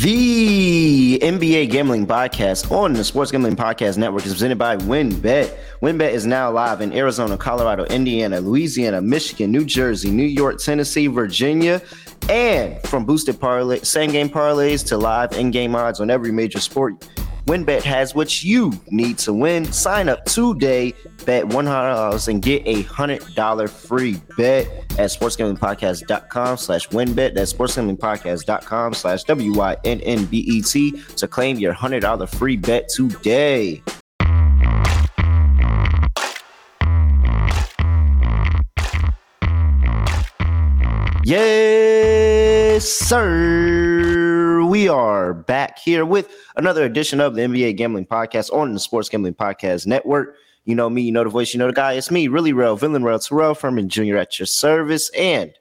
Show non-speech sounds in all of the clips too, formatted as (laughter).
The NBA Gambling Podcast on the Sports Gambling Podcast Network is presented by WynnBET. WynnBET is now live in Arizona, Colorado, Indiana, Louisiana, Michigan, New Jersey, New York, Tennessee, Virginia, and from boosted parlay, same game parlays to live in-game odds on every major sport. WynnBET has what you need to win. Sign up today, bet $100 and get a $100 free bet at sportsgamblingpodcast.com slash wynnbet. That's sportsgamblingpodcast.com slash W-Y-N-N-B-E-T to claim your $100 free bet today. Yes, sir. We are back here with another edition of the NBA Gambling Podcast on the Sports Gambling Podcast Network. You know me, you know the voice, you know the guy. It's me, really real, villain real, Terrell Furman Jr. at your service. And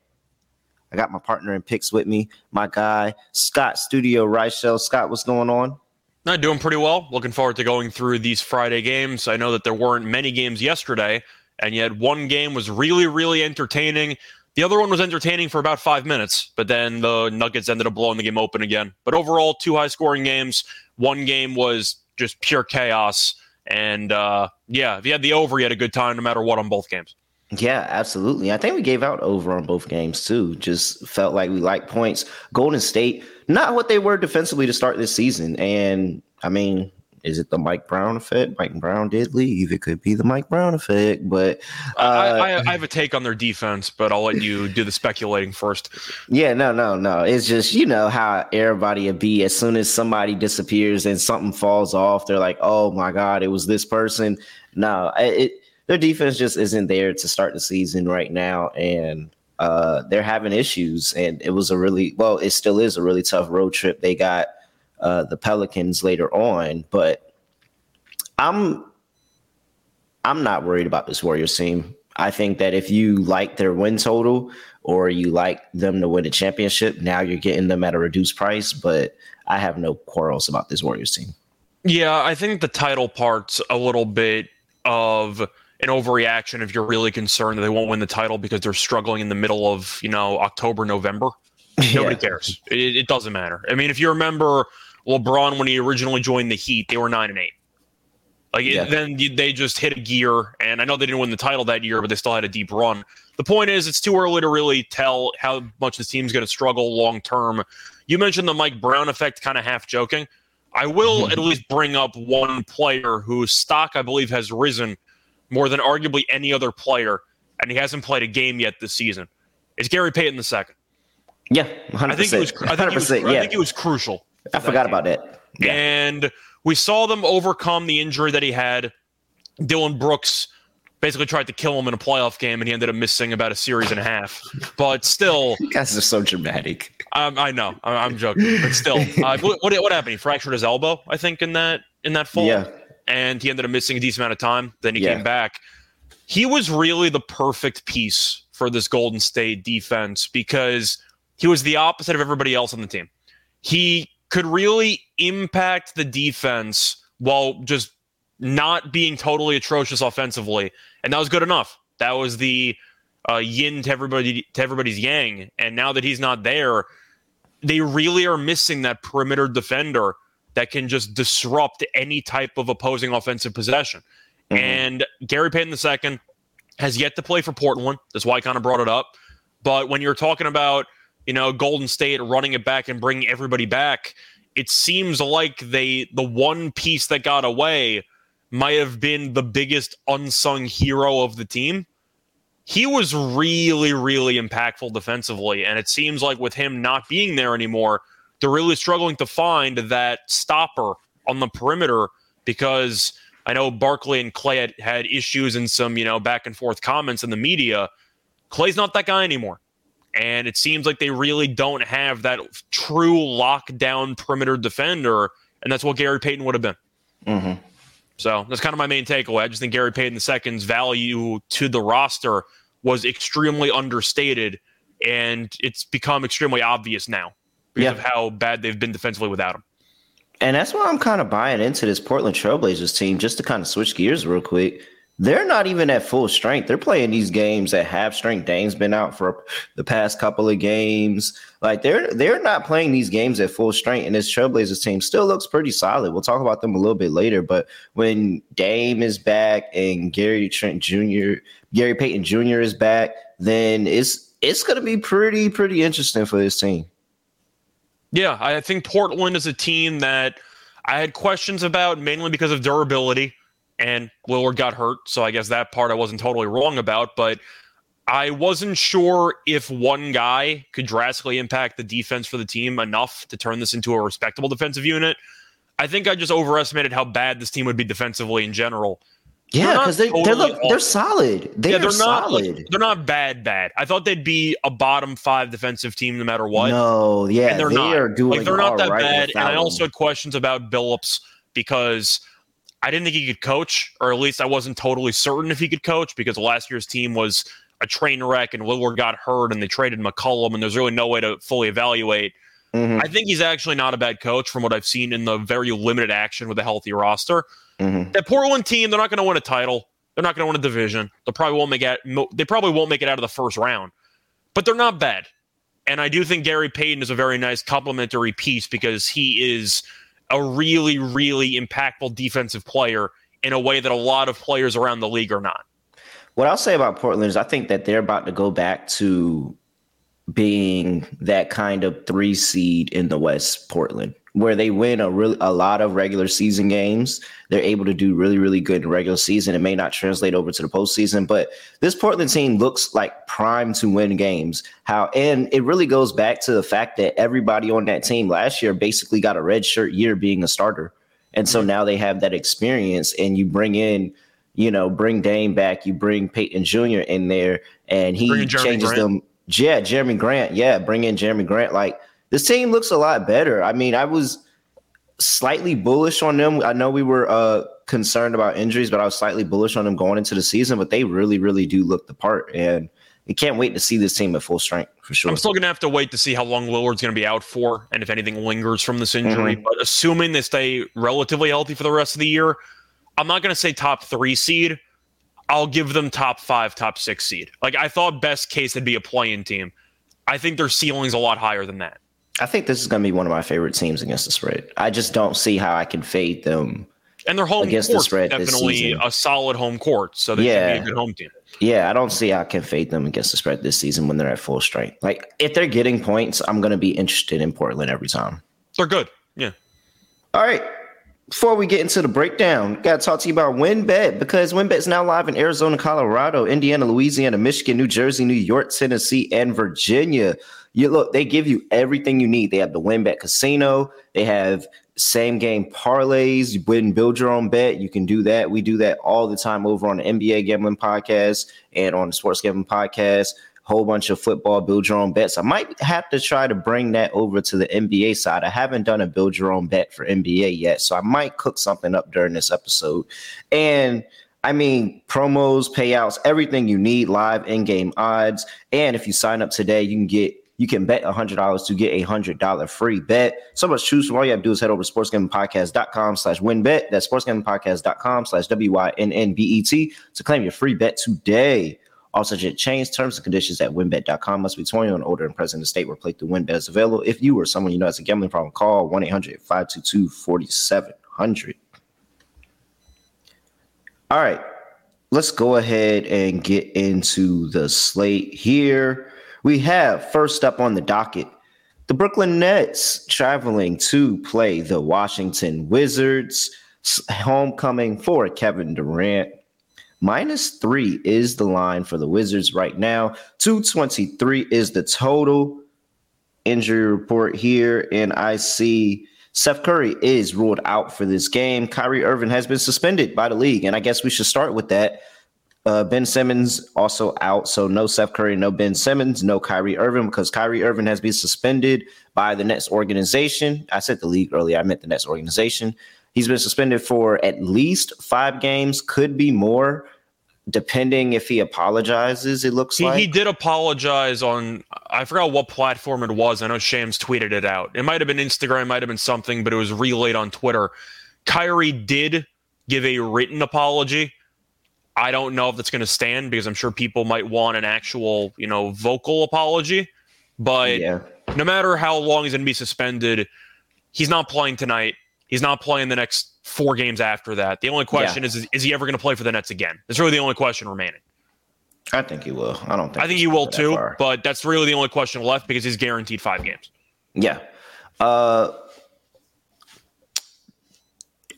I got my partner in picks with me, my guy, Scott Studio Reichel. Scott, what's going on? Not doing pretty well. Looking forward to going through these Friday games. I know that there weren't many games yesterday, and yet one game was really, really entertaining. The other one was entertaining for about five minutes, but then the Nuggets ended up blowing the game open again. But overall, two high scoring games. One game was just pure chaos. And uh, yeah, if you had the over, you had a good time no matter what on both games. Yeah, absolutely. I think we gave out over on both games too. Just felt like we liked points. Golden State, not what they were defensively to start this season. And I mean, is it the Mike Brown effect? Mike Brown did leave. It could be the Mike Brown effect, but uh, I, I, I, have a take on their defense, but I'll let you do the speculating first. Yeah, no, no, no. It's just you know how everybody would be as soon as somebody disappears and something falls off, they're like, "Oh my God, it was this person." No, it their defense just isn't there to start the season right now, and uh, they're having issues. And it was a really well, it still is a really tough road trip. They got uh, the Pelicans later on. But I'm I'm not worried about this Warriors team. I think that if you like their win total or you like them to win a championship, now you're getting them at a reduced price. But I have no quarrels about this Warriors team. Yeah, I think the title part's a little bit of an overreaction if you're really concerned that they won't win the title because they're struggling in the middle of, you know, October, November. (laughs) Nobody yeah. cares. It, it, doesn't matter. I mean, if you remember LeBron when he originally joined the Heat, they were nine and eight. Like yeah. it, then they just hit a gear, and I know they didn't win the title that year, but they still had a deep run. The point is, it's too early to really tell how much this team's going to struggle long term. You mentioned the Mike Brown effect, kind of half joking. I will mm-hmm. at least bring up one player whose stock I believe has risen more than arguably any other player, and he hasn't played a game yet this season. It's Gary Payton the second. Yeah, 100%. I think it was. I think, he was, yeah. I think he was crucial. I forgot about that. Yeah. And we saw them overcome the injury that he had. Dillon Brooks basically tried to kill him in a playoff game, and he ended up missing about a series and a half. But still, (laughs) you guys are so dramatic. Um, I know, I'm joking, but still, (laughs) uh, what, what happened? He fractured his elbow, I think, in that in that fall. Yeah, and he ended up missing a decent amount of time. Then he yeah. came back. He was really the perfect piece for this Golden State defense because he was the opposite of everybody else on the team. He could really impact the defense while just not being totally atrocious offensively, and that was good enough. That was the uh, yin to everybody to everybody's yang. And now that he's not there, they really are missing that perimeter defender that can just disrupt any type of opposing offensive possession. Mm-hmm. And Gary Payton II has yet to play for Portland. That's why I kind of brought it up. But when you're talking about you know, Golden State running it back and bringing everybody back, it seems like they the one piece that got away might have been the biggest unsung hero of the team. He was really, really impactful defensively, and it seems like with him not being there anymore, they're really struggling to find that stopper on the perimeter because I know Barkley and Klay had, had issues and some, you know, back and forth comments in the media. Klay's not that guy anymore. And it seems like they really don't have that true lockdown perimeter defender. And that's what Gary Payton would have been. Mm-hmm. So that's kind of my main takeaway. I just think Gary Payton II's value to the roster was extremely understated. And it's become extremely obvious now because yeah. of how bad they've been defensively without him. And that's why I'm kind of buying into this Portland Trailblazers team, just to kind of switch gears real quick. They're not even at full strength. They're playing these games at half strength. Dame's been out for the past couple of games. Like they're they're not playing these games at full strength, and this Trailblazers team still looks pretty solid. We'll talk about them a little bit later. But when Dame is back and Gary Trent Jr., Gary Payton Jr. is back, then it's it's going to be pretty pretty interesting for this team. Yeah, I think Portland is a team that I had questions about mainly because of durability and Lillard got hurt. So I guess that part I wasn't totally wrong about, but I wasn't sure if one guy could drastically impact the defense for the team enough to turn this into a respectable defensive unit. I think I just overestimated how bad this team would be defensively in general. Yeah, because they, totally they're look, they're solid. They yeah, they're not solid. they're not bad. Bad. I thought they'd be a bottom five defensive team no matter what. No, yeah, and they're they not. Are doing like they're not that right bad. And I also had questions about Billups because I didn't think he could coach, or at least I wasn't totally certain if he could coach because last year's team was a train wreck and Lillard got hurt and they traded McCollum and there's really no way to fully evaluate. Mm-hmm. I think he's actually not a bad coach from what I've seen in the very limited action with a healthy roster. Mm-hmm. That Portland team, they're not going to win a title. They're not going to win a division. They probably won't make it. They probably won't make it out of the first round, but they're not bad. And I do think Gary Payton is a very nice complementary piece because he is a really, really impactful defensive player in a way that a lot of players around the league are not. What I'll say about Portland is I think that they're about to go back to being that kind of three seed in the West Portland where they win a really a lot of regular season games. They're able to do really, really good in regular season. It may not translate over to the postseason, but this Portland team looks like prime to win games. How and it really goes back to the fact that everybody on that team last year basically got a red shirt year being a starter. And so now they have that experience, and you bring in, you know, bring Dame back, you bring Payton Jr. in there, and he changes Grant. them. Yeah, Jerami Grant. Yeah, bring in Jerami Grant. Like this team looks a lot better. I mean, I was slightly bullish on them. I know we were uh, concerned about injuries, but I was slightly bullish on them going into the season. But they really, really do look the part, and you can't wait to see this team at full strength for sure. I'm still going to have to wait to see how long Lillard's going to be out for, and if anything lingers from this injury. Mm-hmm. But assuming they stay relatively healthy for the rest of the year, I'm not going to say top three seed. I'll give them top five, top six seed. Like I thought, best case they'd be a play-in team. I think their ceiling's a lot higher than that. I think this is going to be one of my favorite teams against the spread. I just don't see how I can fade them. And their home against the spread definitely a solid home court, so they yeah. should be a good home team. Yeah, I don't see how I can fade them against the spread this season when they're at full strength. Like if they're getting points, I'm going to be interested in Portland every time. They're good. Yeah. All right. Before we get into the breakdown, got to talk to you about WynnBET because WynnBET is now live in Arizona, Colorado, Indiana, Louisiana, Michigan, New Jersey, New York, Tennessee, and Virginia. You look, they give you everything you need. They have the WynnBET Casino. They have same game parlays. You win, build your own bet. You can do that. We do that all the time over on the NBA Gambling Podcast and on the Sports Gambling Podcast. Whole bunch of football, build your own bets. I might have to try to bring that over to the NBA side. I haven't done a build your own bet for NBA yet, so I might cook something up during this episode. And I mean, promos, payouts, everything you need, live in game odds. And if you sign up today, you can get you can bet $100 to get a $100 free bet. So much choose from. All you have to do is head over to sportsgamblingpodcast.com slash wynnbet. That's sportsgamblingpodcast.com slash W-Y-N-N-B-E-T to claim your free bet today. Also, change terms and conditions at wynnbet.com. Must be 21 and older and present in the state where play through wynnbet is available. If you or someone you know has a gambling problem, call 1-800-522-4700. All right, let's go ahead and get into the slate here. We have first up on the docket the Brooklyn Nets traveling to play the Washington Wizards. Homecoming for Kevin Durant. Minus three is the line for the Wizards right now. 223 is the total injury report here. And I see Seth Curry is ruled out for this game. Kyrie Irving has been suspended by the league. And I guess we should start with that. Uh, ben Simmons also out. So no Seth Curry, no Ben Simmons, no Kyrie Irving because Kyrie Irving has been suspended by the Nets organization. I said the league earlier. I meant the Nets organization. He's been suspended for at least five games, could be more, depending if he apologizes. It looks he, like he did apologize on. I forgot what platform it was. I know Shams tweeted it out. It might have been Instagram, might have been something, but it was relayed on Twitter. Kyrie did give a written apology I don't know if that's going to stand because I'm sure people might want an actual, you know, vocal apology. But yeah. no matter how long he's going to be suspended, he's not playing tonight. He's not playing the next four games after that. The only question yeah. is, is he ever going to play for the Nets again? That's really the only question remaining. I think he will. I don't think. I think he will too, but that's really the only question left because he's guaranteed five games. Yeah. Uh,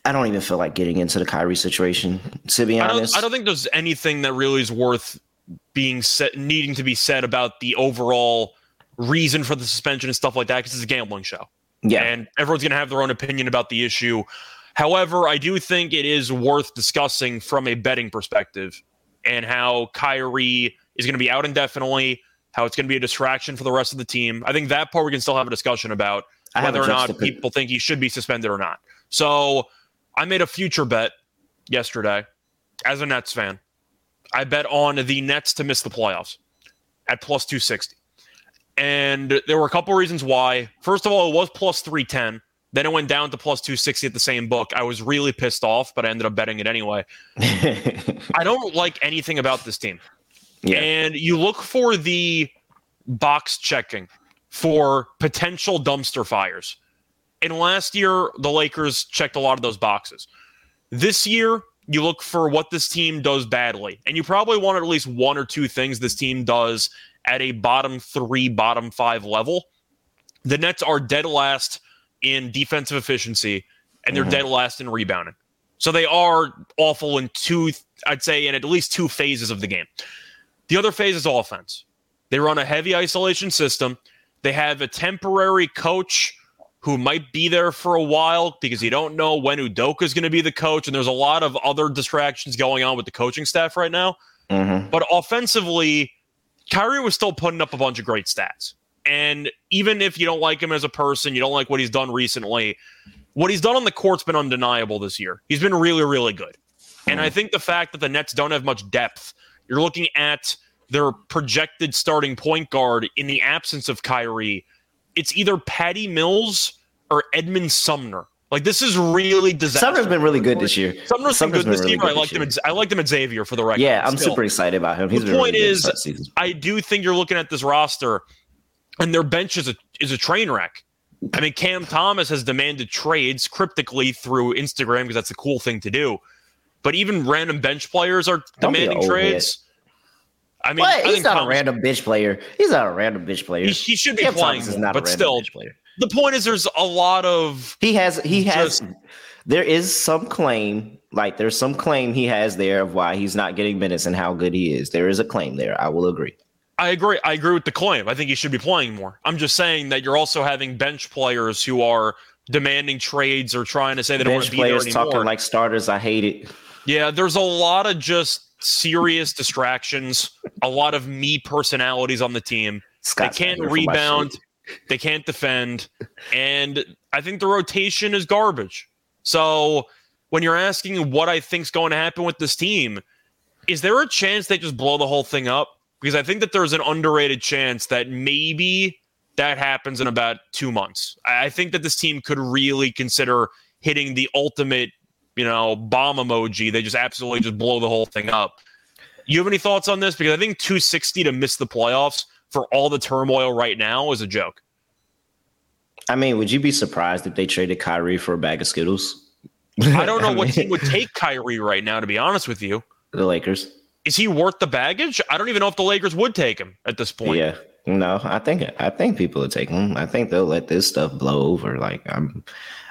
I don't even feel like getting into the Kyrie situation. To be honest, I don't, I don't think there's anything that really is worth being said, needing to be said about the overall reason for the suspension and stuff like that because it's a gambling show. Yeah, and everyone's going to have their own opinion about the issue. However, I do think it is worth discussing from a betting perspective and how Kyrie is going to be out indefinitely, how it's going to be a distraction for the rest of the team. I think that part we can still have a discussion about whether or not people think he should be suspended or not. So I made a future bet yesterday as a Nets fan. I bet on the Nets to miss the playoffs at plus 260. And there were a couple reasons why. First of all, it was plus 310. Then it went down to plus 260 at the same book. I was really pissed off, but I ended up betting it anyway. (laughs) I don't like anything about this team. Yeah. And you look for the box checking for potential dumpster fires. And last year, the Lakers checked a lot of those boxes. This year, you look for what this team does badly. And you probably want at least one or two things this team does at a bottom three, bottom five level. The Nets are dead last in defensive efficiency, and they're mm-hmm. dead last in rebounding. So they are awful in two, I'd say, in at least two phases of the game. The other phase is offense. They run a heavy isolation system. They have a temporary coach who might be there for a while because you don't know when Udoka is going to be the coach. And there's a lot of other distractions going on with the coaching staff right now. Mm-hmm. But offensively, Kyrie was still putting up a bunch of great stats. And even if you don't like him as a person, you don't like what he's done recently, what he's done on the court's been undeniable this year. He's been really, really good. And I think the fact that the Nets don't have much depth, you're looking at their projected starting point guard in the absence of Kyrie. It's either Patty Mills or Edmund Sumner. Like this is really disastrous. Sumner's been really good this year. Sumner's, Sumner's been good this year. I liked him. At, I liked him at Xavier for the record. Yeah, I'm Still. super excited about him. He's the point really is, I do think you're looking at this roster and their bench is a is a train wreck. I mean, Cam Thomas has demanded trades cryptically through Instagram because that's a cool thing to do. But even random bench players are Don't demanding trades. I mean, I he's not Thomas, a random bench player. He's not a random bench player. He, he should be Cam playing, Thomas is not but still, player. the point is, there's a lot of he has he has. Just, there is some claim, like there's some claim he has there of why he's not getting minutes and how good he is. There is a claim there. I will agree. I agree. I agree with the claim. I think he should be playing more. I'm just saying that you're also having bench players who are demanding trades or trying to say they bench don't want to be players there anymore. talking like starters. I hate it. Yeah, there's a lot of just serious distractions. A lot of me personalities on the team. Scott's they can't rebound. They can't defend, and I think the rotation is garbage. So when you're asking what I think's going to happen with this team, is there a chance they just blow the whole thing up? because I think that there's an underrated chance that maybe that happens in about two months. I think that this team could really consider hitting the ultimate, you know, bomb emoji. They just absolutely just blow the whole thing up. You have any thoughts on this? Because I think 260 to miss the playoffs for all the turmoil right now is a joke. I mean, would you be surprised if they traded Kyrie for a bag of Skittles? I don't know I mean, what team would (laughs) take Kyrie right now, to be honest with you. The Lakers is he worth the baggage? I don't even know if the Lakers would take him at this point. Yeah. No, I think I think people will take him. I think they'll let this stuff blow over. Like I'm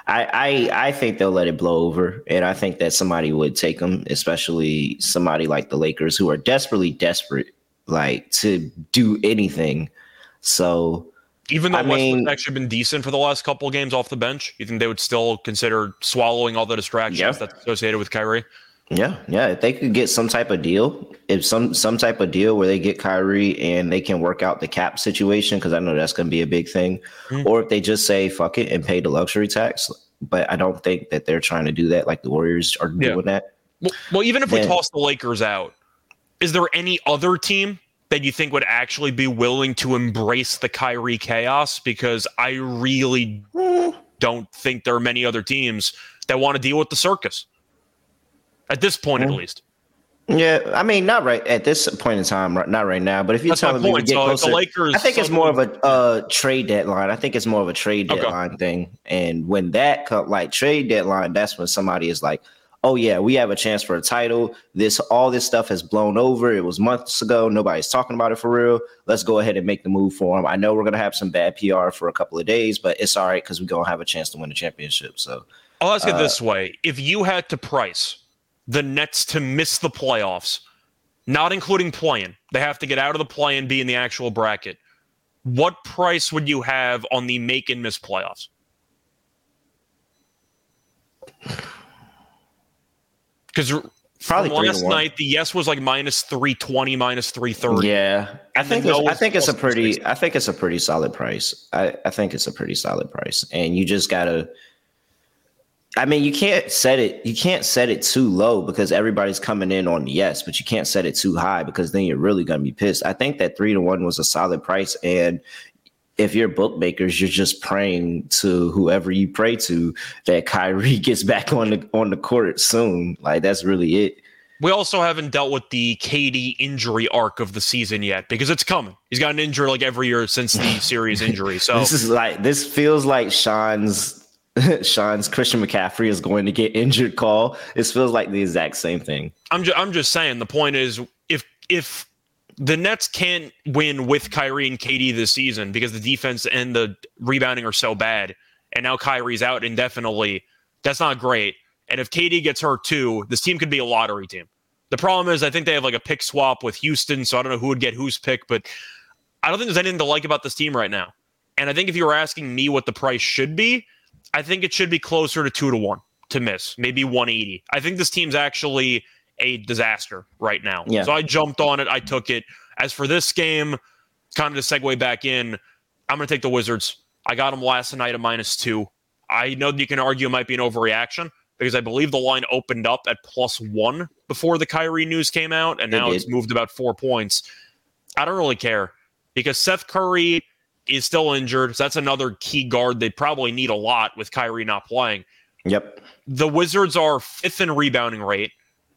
I, I I think they'll let it blow over, and I think that somebody would take him, especially somebody like the Lakers, who are desperately desperate, like to do anything. So, even though I Westbrook's actually been decent for the last couple of games off the bench, you think they would still consider swallowing all the distractions yeah. that's associated with Kyrie? Yeah, yeah. If they could get some type of deal, if some some type of deal where they get Kyrie and they can work out the cap situation, because I know that's going to be a big thing, mm-hmm. or if they just say fuck it and pay the luxury tax. But I don't think that they're trying to do that. Like the Warriors are yeah. doing that. Well, well even if then, we toss the Lakers out, is there any other team that you think would actually be willing to embrace the Kyrie chaos? Because I really hmm. don't think there are many other teams that want to deal with the circus at this point, at least. Yeah, I mean, not right at this point in time, right, not right now. But if you're That's telling me we get so closer, the Lakers, I think it's more of a uh, trade deadline. I think it's more of a trade deadline okay. thing. And when that like trade deadline, that's when somebody is like, "Oh yeah, we have a chance for a title. This all this stuff has blown over. It was months ago. Nobody's talking about it for real. Let's go ahead and make the move for him. I know we're gonna have some bad PR for a couple of days, but it's all right because we're gonna have a chance to win the championship. So I'll ask it uh, this way: If you had to price the Nets to miss the playoffs, not including playing. They have to get out of the play and be in the actual bracket. What price would you have on the make and miss playoffs? Because probably last night, the yes was like minus three twenty, minus three thirty. Yeah, I think no I think it's a pretty I think it's a pretty solid price. I, I think it's a pretty solid price, and you just gotta I mean, you can't set it. You can't set it too low because everybody's coming in on yes, but you can't set it too high because then you're really going to be pissed. I think that three to one was a solid price, and if you're bookmakers, you're just praying to whoever you pray to that (laughs) Kyrie gets back on the on the court soon. Like that's really it. We also haven't dealt with the KD injury arc of the season yet because it's coming. He's gotten injured like every year since the (laughs) series injury. So this is like this feels like Sean's (laughs) Sean's Christian McCaffrey is going to get injured call. It feels like the exact same thing. I'm just I'm just saying the point is if if the Nets can't win with Kyrie and KD this season because the defense and the rebounding are so bad, and now Kyrie's out indefinitely, that's not great. And if KD gets hurt too, this team could be a lottery team. The problem is I think they have like a pick swap with Houston, so I don't know who would get whose pick, but I don't think there's anything to like about this team right now. And I think if you were asking me what the price should be, I think it should be closer to two to one to miss, maybe 180. I think this team's actually a disaster right now. Yeah. So I jumped on it. I took it. As for this game, kind of to segue back in, I'm going to take the Wizards. I got them last night at minus two. I know that you can argue it might be an overreaction because I believe the line opened up at plus one before the Kyrie news came out, and now it it's moved about four points. I don't really care because Seth Curry is still injured. So that's another key guard they probably need a lot with Kyrie not playing. Yep. The Wizards are fifth in rebounding rate.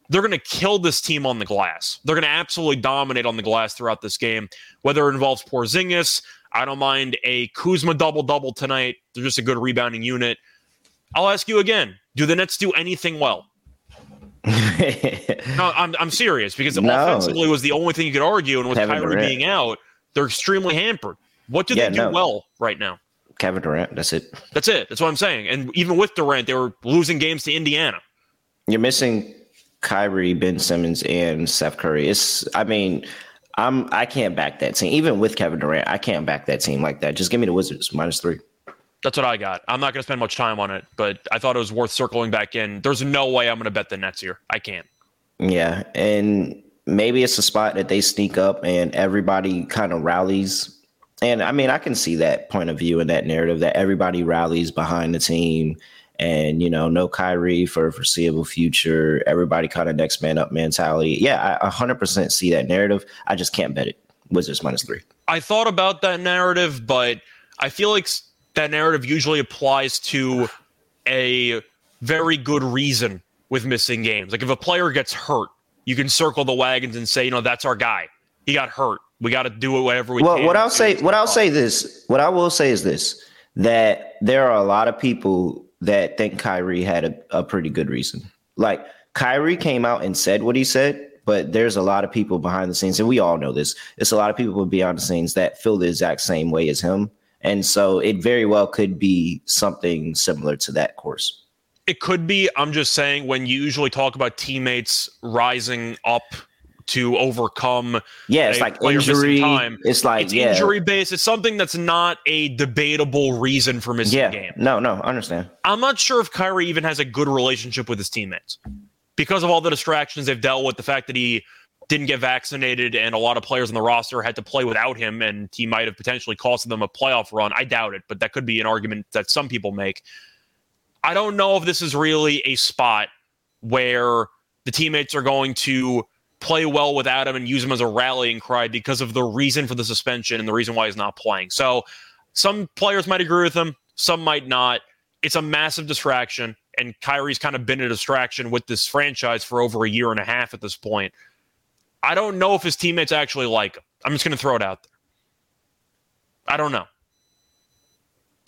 They're going to kill this team on the glass. They're going to absolutely dominate on the glass throughout this game, whether it involves Porzingis. I don't mind a Kuzma double double tonight. They're just a good rebounding unit. I'll ask you again: Do the Nets do anything well? (laughs) no, I'm I'm serious because no. offensively was the only thing you could argue, and with Kevin Kyrie Durant. being out, they're extremely hampered. What do yeah, they do no. well right now? Kevin Durant. That's it. That's it. That's what I'm saying. And even with Durant, they were losing games to Indiana. You're missing Kyrie, Ben Simmons, and Seth Curry. It's. I mean, I'm. I can't back that team. Even with Kevin Durant, I can't back that team like that. Just give me the Wizards minus three. That's what I got. I'm not going to spend much time on it, but I thought it was worth circling back in. There's no way I'm going to bet the Nets here. I can't. Yeah, and maybe it's a spot that they sneak up and everybody kind of rallies and I mean, I can see that point of view and that narrative that everybody rallies behind the team and, you know, no Kyrie for a foreseeable future, everybody kind of next man up mentality. Yeah, I 100% see that narrative. I just can't bet it. Wizards minus three. I thought about that narrative, but I feel like that narrative usually applies to a very good reason with missing games. Like if a player gets hurt, you can circle the wagons and say, you know, that's our guy. He got hurt. We got to do it whatever we well, can. What I'll say, what I'll say this, what I will say is this: that there are a lot of people that think Kyrie had a, a pretty good reason. Like Kyrie came out and said what he said, but there's a lot of people behind the scenes, and we all know this. It's a lot of people behind the scenes that feel the exact same way as him, and so it very well could be something similar to that course. It could be. I'm just saying when you usually talk about teammates rising up to overcome. Yeah, it's like injury. Time. It's like it's yeah. injury based. It's something that's not a debatable reason for missing yeah. a game. No, no, I understand. I'm not sure if Kyrie even has a good relationship with his teammates because of all the distractions they've dealt with. The fact that he didn't get vaccinated and a lot of players on the roster had to play without him and he might have potentially cost them a playoff run. I doubt it, but that could be an argument that some people make. I don't know if this is really a spot where the teammates are going to play well without him and use him as a rallying cry because of the reason for the suspension and the reason why he's not playing. So some players might agree with him, some might not. It's a massive distraction. and Kyrie's kind of been a distraction with this franchise for over a year and a half at this point. I don't know if his teammates actually like him. I'm just going to throw it out there. I don't know.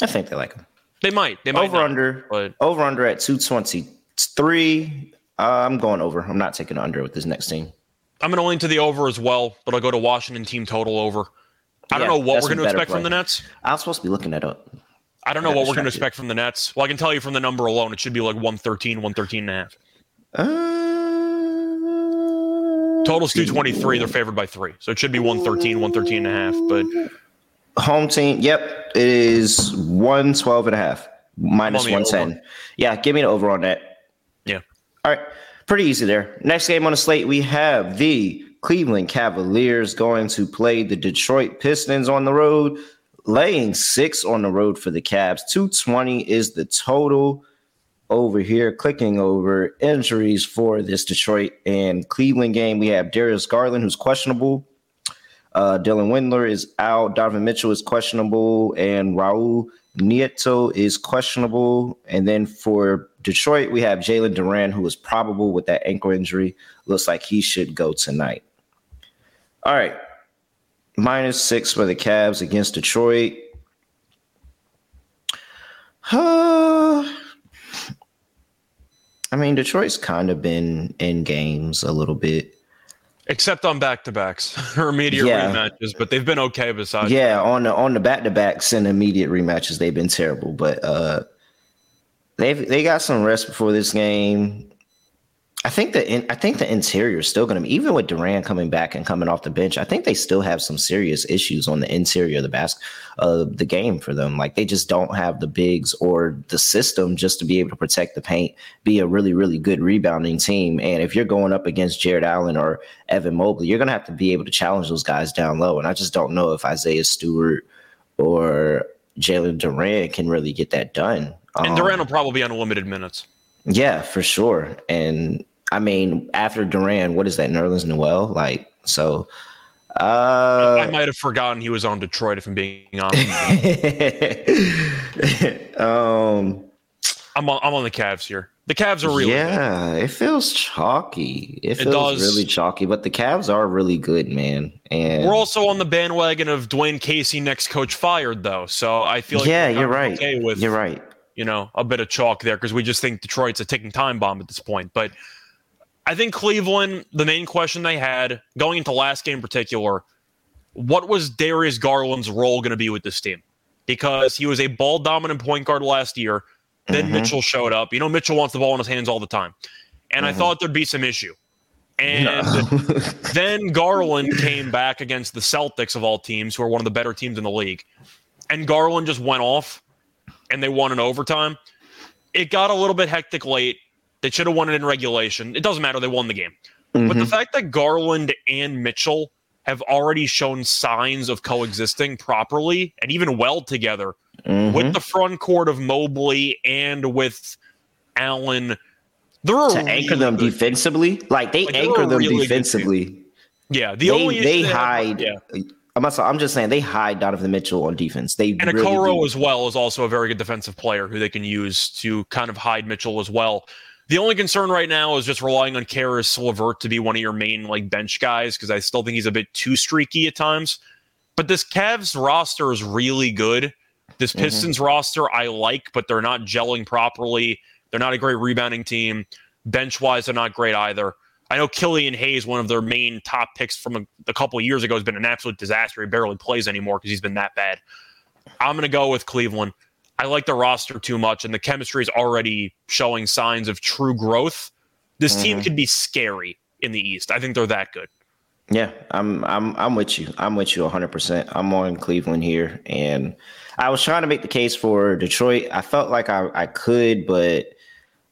I think they like him. They might. They might over not, under. but Over under at two twenty three. Uh, I'm going over. I'm not taking under with this next team. I'm going to lean to the over as well, but I'll go to Washington team total over. I don't know what we're going to expect from the Nets. I was supposed to be looking at it. I don't know what we're going to expect from the Nets. Well, I can tell you from the number alone, it should be like 113, 113 and a half. Uh, Total's 223. They're favored by three. So it should be 113, 113 and a half. But home team. Yep, it is 112 and a half minus I'm on the 110. Yeah, give me an over on that. yeah. All right, pretty easy there. Next game on the slate, we have the Cleveland Cavaliers going to play the Detroit Pistons on the road, laying six on the road for the Cavs. 220 is the total over here. Clicking over injuries for this Detroit and Cleveland game, we have Darius Garland, who's questionable. Uh, Dylan Windler is out. Donovan Mitchell is questionable, and Raul Neto is questionable. And then for Detroit, we have Jalen Duren, who is probable with that ankle injury. Looks like he should go tonight. All right, minus six for the Cavs against Detroit. Uh, (sighs) I mean, Detroit's kind of been in games a little bit. Except on back to backs (laughs) or immediate Yeah. rematches, but they've been okay besides. Yeah, on the on the back to backs and immediate rematches, they've been terrible. But uh they've they got some rest before this game. I think the in, I think the interior is still going to be even with Duren coming back and coming off the bench. I think they still have some serious issues on the interior of the basket of the game for them. Like they just don't have the bigs or the system just to be able to protect the paint, be a really really good rebounding team. And if you're going up against Jarrett Allen or Evan Mobley, you're going to have to be able to challenge those guys down low. And I just don't know if Isaiah Stewart or Jalen Duren can really get that done. And Um, Duren will probably be on limited minutes. yeah, for sure. And I mean, after Duren, what is that? Nerlens Noel? Like, so I uh might have forgotten he was on Detroit, if I'm being honest. (laughs) um I'm on, I'm on the Cavs here. The Cavs are really good. yeah, it feels chalky. It It feels does. really chalky, but the Cavs are really good, man. And We're also on the bandwagon of Dwane Casey next coach fired though, so I feel like yeah, you're right. Okay with You're right. You know a bit of chalk there because we just think Detroit's a ticking time bomb at this point. But I think Cleveland, the main question they had going into last game in particular, what was Darius Garland's role going to be with this team? Because he was a ball dominant point guard last year. Then Mhm. Mitchell showed up. You know, Mitchell wants the ball in his hands all the time. And I Mhm. thought there'd be some issue. And No. (laughs) then Garland came back against the Celtics of all teams, who are one of the better teams in the league. And Garland just went off and they won in overtime. It got a little bit hectic late. They should have won it in regulation. It doesn't matter. They won the game. But the Mhm. fact that Garland and Mitchell have already shown signs of coexisting properly and even well together Mhm. with the front court of Mobley and with Allen, they're to anchor really them defensively, like they Like, anchor them really defensively. Yeah, the they only they have- hide. yeah. I'm not. I'm just saying they hide Donovan Mitchell on defense. They And really Okoro as well is also a very good defensive player who they can use to kind of hide Mitchell as well. The only concern right now is just relying on Caris LeVert to be one of your main like bench guys because I still think he's a bit too streaky at times. But this Cavs roster is really good. This Mhm. Pistons roster I like, but they're not gelling properly. They're not a great rebounding team. Bench wise, they're not great either. I know Killian Hayes, one of their main top picks from a, a couple of years ago, has been an absolute disaster. He barely plays anymore because he's been that bad. I'm going to go with Cleveland. I like the roster too much, and the chemistry is already showing signs of true growth. This team Mhm. could be scary in the East. I think they're that good. Yeah, I'm I'm I'm with you. I'm with you 100%. I'm on Cleveland here and I was trying to make the case for Detroit. I felt like I I could but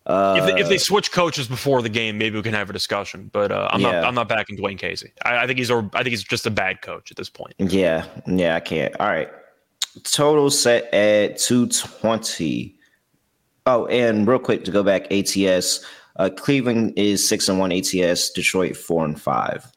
uh if, they, if they switch coaches before the game, maybe we can have a discussion. But uh, I'm not. I'm not backing Dwane Casey. I, I think he's. A, I think he's just a bad coach at this point. yeah, yeah, I can't. All right. Total set at 220. Oh, and real quick to go back ATS, uh Cleveland is 6 and 1 ATS, Detroit 4 and 5.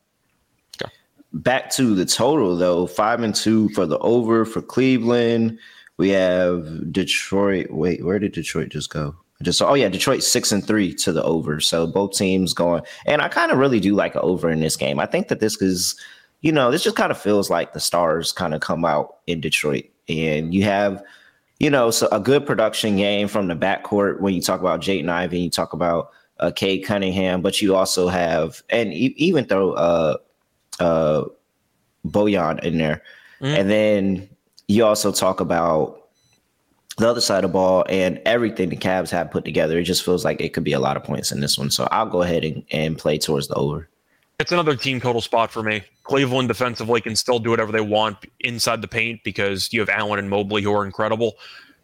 Okay. Back to the total though, 5 and 2 for the over for Cleveland. We have Detroit. Wait, where did Detroit just go? Just oh yeah, Detroit six and three to the over. So both teams going, and I kind of really do like an over in this game. I think that this is, you know, this just kind of feels like the stars kind of come out in Detroit, and you have, you know, so a good production game from the backcourt when you talk about Jaden Ivey, you talk about uh, Cade Cunningham, but you also have, and e- even throw uh, uh, Bojan in there, mm-hmm. and then you also talk about the other side of the ball and everything the Cavs have put together, it just feels like it could be a lot of points in this one. So I'll go ahead and, and play towards the over. It's another team total spot for me. Cleveland defensively can still do whatever they want inside the paint because you have Allen and Mobley who are incredible.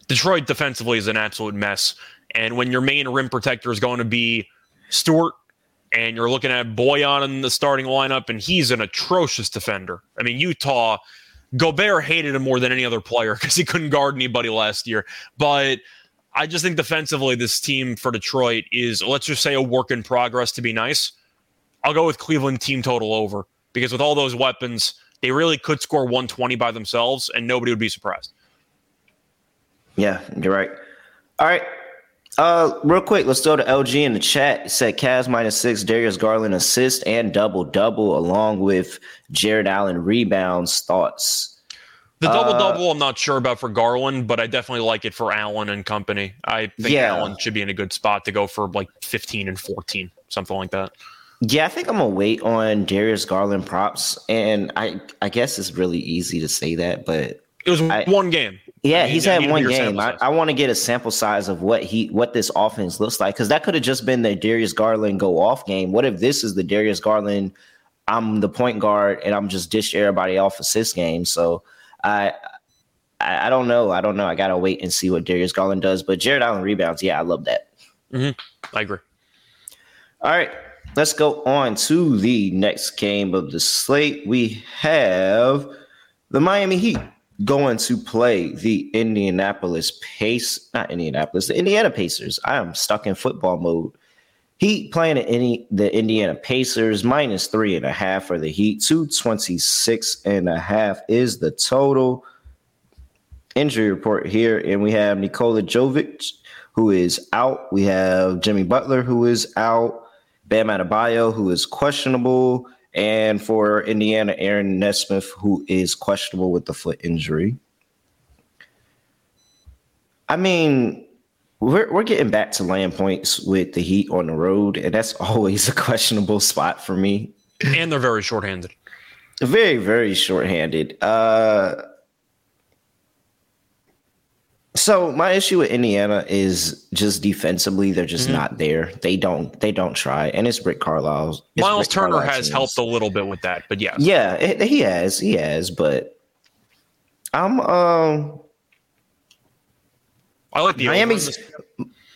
Detroit defensively is an absolute mess. And when your main rim protector is going to be Stewart and you're looking at Bojan in the starting lineup and he's an atrocious defender. I mean, Utah – Gobert hated him more than any other player (laughs) because he couldn't guard anybody last year. But I just think defensively, this team for Detroit is, let's just say, a work in progress to be nice. I'll go with Cleveland team total over because with all those weapons, they really could score 120 by themselves and nobody would be surprised. Yeah, you're right. All right. Uh, real quick, let's go to LG in the chat. It said Cavs minus six, Darius Garland assist and double double, along with Jarrett Allen rebounds. Thoughts? The double double, uh, I'm not sure about for Garland, but I definitely like it for Allen and company. I think yeah. Allen should be in a good spot to go for like 15 and 14, something like that. Yeah, I think I'm gonna wait on Darius Garland props, and I I guess it's really easy to say that, but it was I, one game. Yeah, he's had one game. I, I want to get a sample size of what he what this offense looks like because that could have just been the Darius Garland go off game. What if this is the Darius Garland? I'm the point guard and I'm just dish everybody off assist game. So I, I, I don't know. I don't know. I gotta wait and see what Darius Garland does. But Jarrett Allen rebounds. Yeah, I love that. Mm-hmm. I agree. All right, let's go on to the next game of the slate. We have the Miami Heat going to play the Indianapolis Pace, not Indianapolis, the Indiana Pacers. I am stuck in football mode. Heat playing at any the Indiana Pacers minus three and a half for the Heat. 226 and a half is the total injury report here. And we have Nikola Jovic, who is out. We have Jimmy Butler, who is out. Bam Adebayo, who is questionable. And for Indiana, Aaron Nesmith, who is questionable with the foot injury. I mean, we're we're getting back to land points with the Heat on the road, and that's (laughs) always a questionable spot for me. And they're very shorthanded. Very, very shorthanded. Uh so my issue with Indiana is just defensively, they're just mm-hmm. not there. They don't they don't try, and it's Rick Carlisle's. It's Myles Rick Turner has helped a little bit with that, but yeah, yeah, it, he has, he has. But I'm um, I like the Miami's.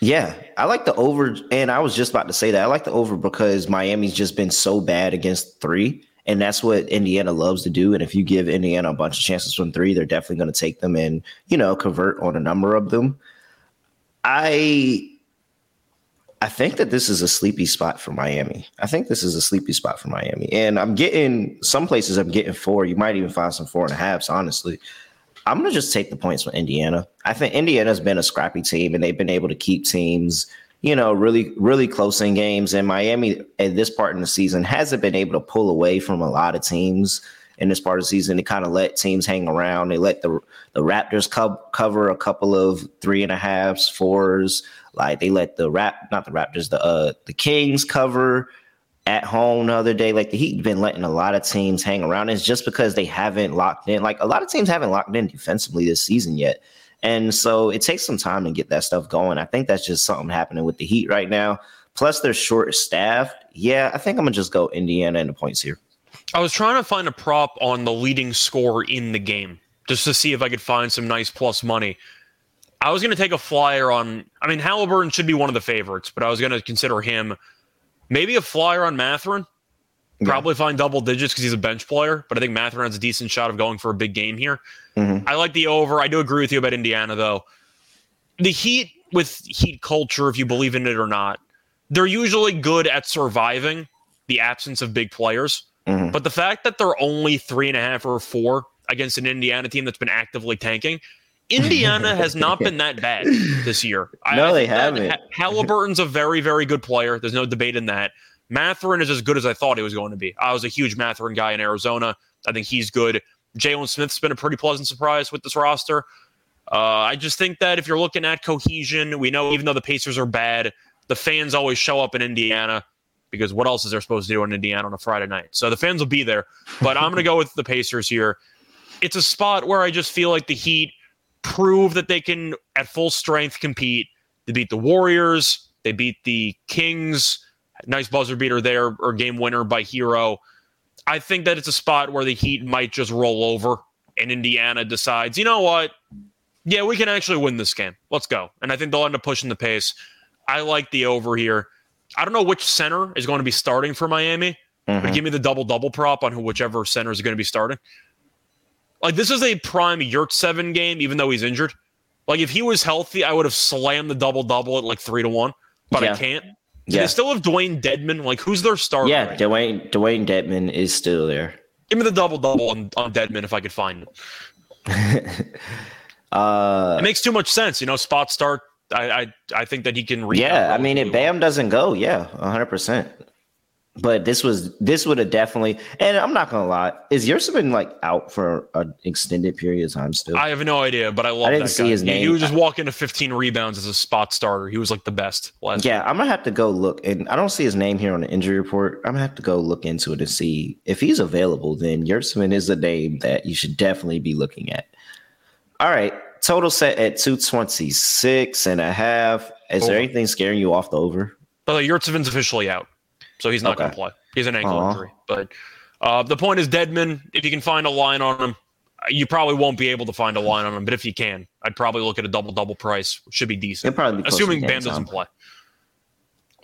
Yeah, I like the over, and I was just about to say that I like the over because Miami's just been so bad against three and that's what Indiana loves to do. And if you give Indiana a bunch of chances from three, they're definitely going to take them and, you know, convert on a number of them. I I think that this is a sleepy spot for Miami. I think this is a sleepy spot for Miami. And I'm getting some places I'm getting four. You might even find some four and a halves, honestly. I'm gonna just take the points from Indiana. I think Indiana's been a scrappy team and they've been able to keep teams you know, really, really close in games. And Miami at this part in the season hasn't been able to pull away from a lot of teams in this part of the season. They kind of let teams hang around. They let the the Raptors co- cover a couple of three and a halves, fours. Like they let the rap, not the Raptors, the uh, the Kings cover at home the other day. Like the Heat been letting a lot of teams hang around. It's just because they haven't locked in. Like a lot of teams haven't locked in defensively this season yet. And so it takes some time to get that stuff going. I think that's just something happening with the Heat right now. Plus, they're short staffed. Yeah, I think I'm gonna just go Indiana in the points here. I was trying to find a prop on the leading score in the game just to see if I could find some nice plus money. I was going to take a flyer on. I mean, Halliburton should be one of the favorites, but I was going to consider him maybe a flyer on Mathurin. Probably find double digits because he's a bench player, but I think Mathurin has a decent shot of going for a big game here. Mm-hmm. I like the over. I do agree with you about Indiana, though. The Heat, with Heat culture, if you believe in it or not, they're usually good at surviving the absence of big players. Mm-hmm. But the fact that they're only three and a half or four against an Indiana team that's been actively tanking Indiana has not been that bad (laughs) this year. No, I, they haven't. Halliburton's a very, very good player. There's no debate in that. Mathurin is as good as I thought he was going to be. I was a huge Mathurin guy in Arizona. I think he's good. Jalen Smith's been a pretty pleasant surprise with this roster. Uh, I just think that if you're looking at cohesion, we know even though the Pacers are bad, the fans always show up in Indiana because what else is there supposed to do in Indiana on a Friday night? So the fans will be there. But I'm going to go with the Pacers here. It's a spot where I just feel like the Heat prove that they can, at full strength, compete. They beat the Warriors. They beat the Kings. Nice buzzer beater there, or game winner by Herro. I think that it's a spot where the Heat might just roll over and Indiana decides, you know what? Yeah, we can actually win this game. Let's go. And I think they'll end up pushing the pace. I like the over here. I don't know which center is going to be starting for Miami, mm-hmm. but give me the double double prop on whichever center is going to be starting. Like this is a prime Yurtseven game, even though he's injured. Like if he was healthy, I would have slammed the double double at like three to one, but yeah. I can't. Do yeah. they still have Dewayne Dedmon? Like who's their starter? Yeah, right Dewayne Dewayne Dedmon is still there. Give me the double double on, on Dedmon if I could find it. (laughs) uh, it makes too much sense, you know. Spot start. I I, I think that he can. Yeah, I mean, if Bam doesn't go, yeah, hundred percent. But this was this would have definitely, and I'm not gonna lie, is been like out for an extended period of time still? I have no idea, but I love. I didn't see guy. his name. He, he was just walking to 15 rebounds as a spot starter. He was like the best. Last yeah, I'm gonna have to go look, and I don't see his name here on the injury report. I'm gonna have to go look into it and see if he's available. Then Yurtseven is a name that you should definitely be looking at. All right, total set at 226 and a half. Is over. there anything scaring you off the over? But Yurtseven's officially out so he's not okay. going to play. He's an ankle Aww. injury. But uh, the point is, Dedmon, if you can find a line on him, you probably won't be able to find a line on him. But if you can, I'd probably look at a double double price. Should be decent. Be assuming Bam doesn't play.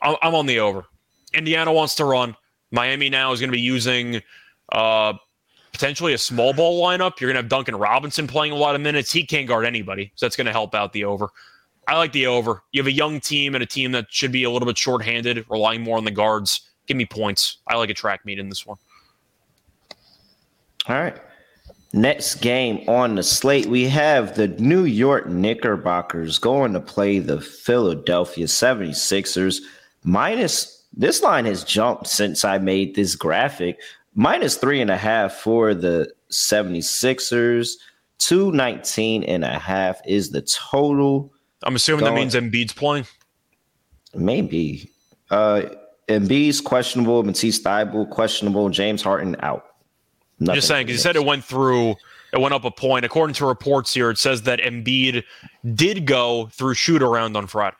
I'm on the over. Indiana wants to run. Miami now is going to be using uh, potentially a small ball lineup. You're going to have Duncan Robinson playing a lot of minutes. He can't guard anybody, so that's going to help out the over. I like the over. You have a young team and a team that should be a little bit shorthanded, relying more on the guards. Give me points. I like a track meet in this one. All right. Next game on the slate, we have the New York Knickerbockers going to play the Philadelphia 76ers. Minus, this line has jumped since I made this graphic. Minus three and a half for the 76ers. 219 and a half is the total. I'm assuming going, that means Embiid's playing. Maybe. Uh, Embiid's questionable. Matisse Thybulle questionable. James Harden out. Nothing just saying because you said it went through. It went up a point. According to reports here, it says that Embiid did go through shoot around on Friday.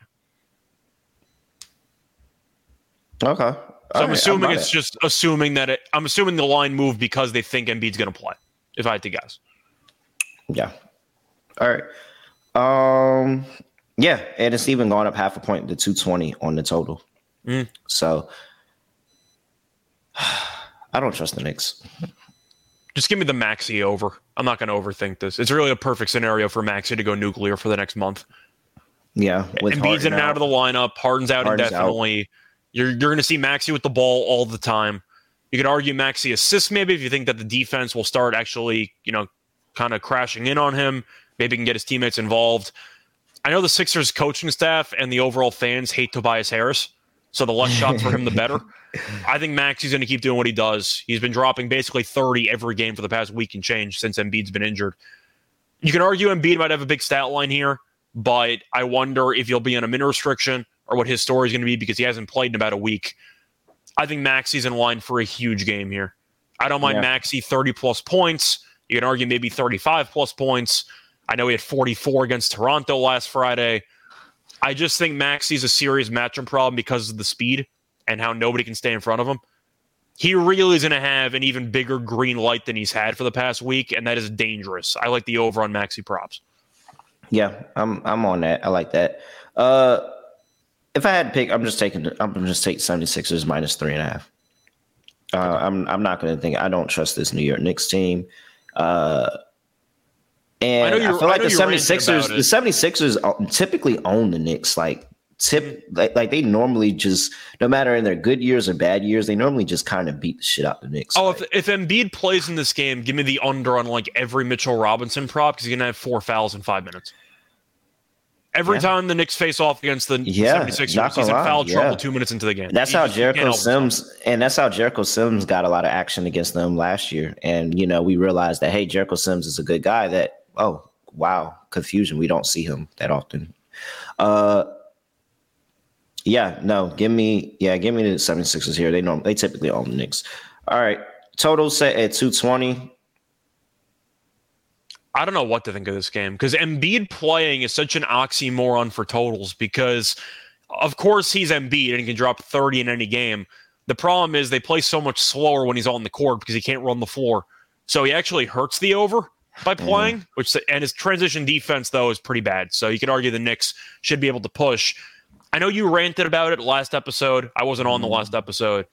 Okay. So I'm assuming it's it. just assuming that it. I'm assuming the line moved because they think Embiid's going to play. If I had to guess. Yeah. All right. Um. Yeah, and it's even gone up half a point to 220 on the total. Mm. So (sighs) I don't trust the Knicks. Just give me the Maxey over. I'm not going to overthink this. It's really a perfect scenario for Maxey to go nuclear for the next month. Yeah, with Embiid's in and out of the lineup. Harden's out Harden's indefinitely. Out. You're you're going to see Maxey with the ball all the time. You could argue Maxey assists maybe if you think that the defense will start actually, you know, kind of crashing in on him. Maybe he can get his teammates involved. I know the Sixers coaching staff and the overall fans hate Tobias Harris. So the less shots for him, the better. (laughs) I think Maxey's going to keep doing what he does. He's been dropping basically 30 every game for the past week and change since Embiid's been injured. You can argue Embiid might have a big stat line here, but I wonder if he'll be on a minute restriction or what his story is going to be because he hasn't played in about a week. I think Maxey's in line for a huge game here. I don't mind yeah. Maxey 30 plus points. You can argue maybe 35 plus points. I know he had 44 against Toronto last Friday. I just think Maxey's a serious matchup problem because of the speed and how nobody can stay in front of him. He really is going to have an even bigger green light than he's had for the past week, and that is dangerous. I like the over on Maxey props. Yeah, I'm I'm on that. I like that. Uh, if I had to pick, I'm just taking I'm just taking 76ers minus three and a half. Uh, I'm I'm not going to think I don't trust this New York Knicks team. Uh, and I, I feel like the 76ers, the 76ers typically own the Knicks like tip mm-hmm. like, like they normally just no matter in their good years or bad years, they normally just kind of beat the shit out of the Knicks. Oh, if, if Embiid plays in this game, give me the under on like every Mitchell Robinson prop because he's gonna have four fouls in five minutes. Every yeah. time the Knicks face off against the yeah, 76ers, he's in foul yeah. trouble two minutes into the game. That's he how Jericho Sims and that's how Jericho Sims got a lot of action against them last year. And you know, we realized that hey, Jericho Sims is a good guy that oh wow, confusion. We don't see him that often. Uh yeah, no, give me yeah, give me the 76ers here. They know they typically own the Knicks. All right. Total set at 220. I don't know what to think of this game because Embiid playing is such an oxymoron for totals because, of course, he's Embiid and he can drop 30 in any game. The problem is they play so much slower when he's on the court because he can't run the floor. So he actually hurts the over by playing, mm. which and his transition defense though is pretty bad. So you could argue the Knicks should be able to push. I know you ranted about it last episode. I wasn't on the last mm-hmm. episode.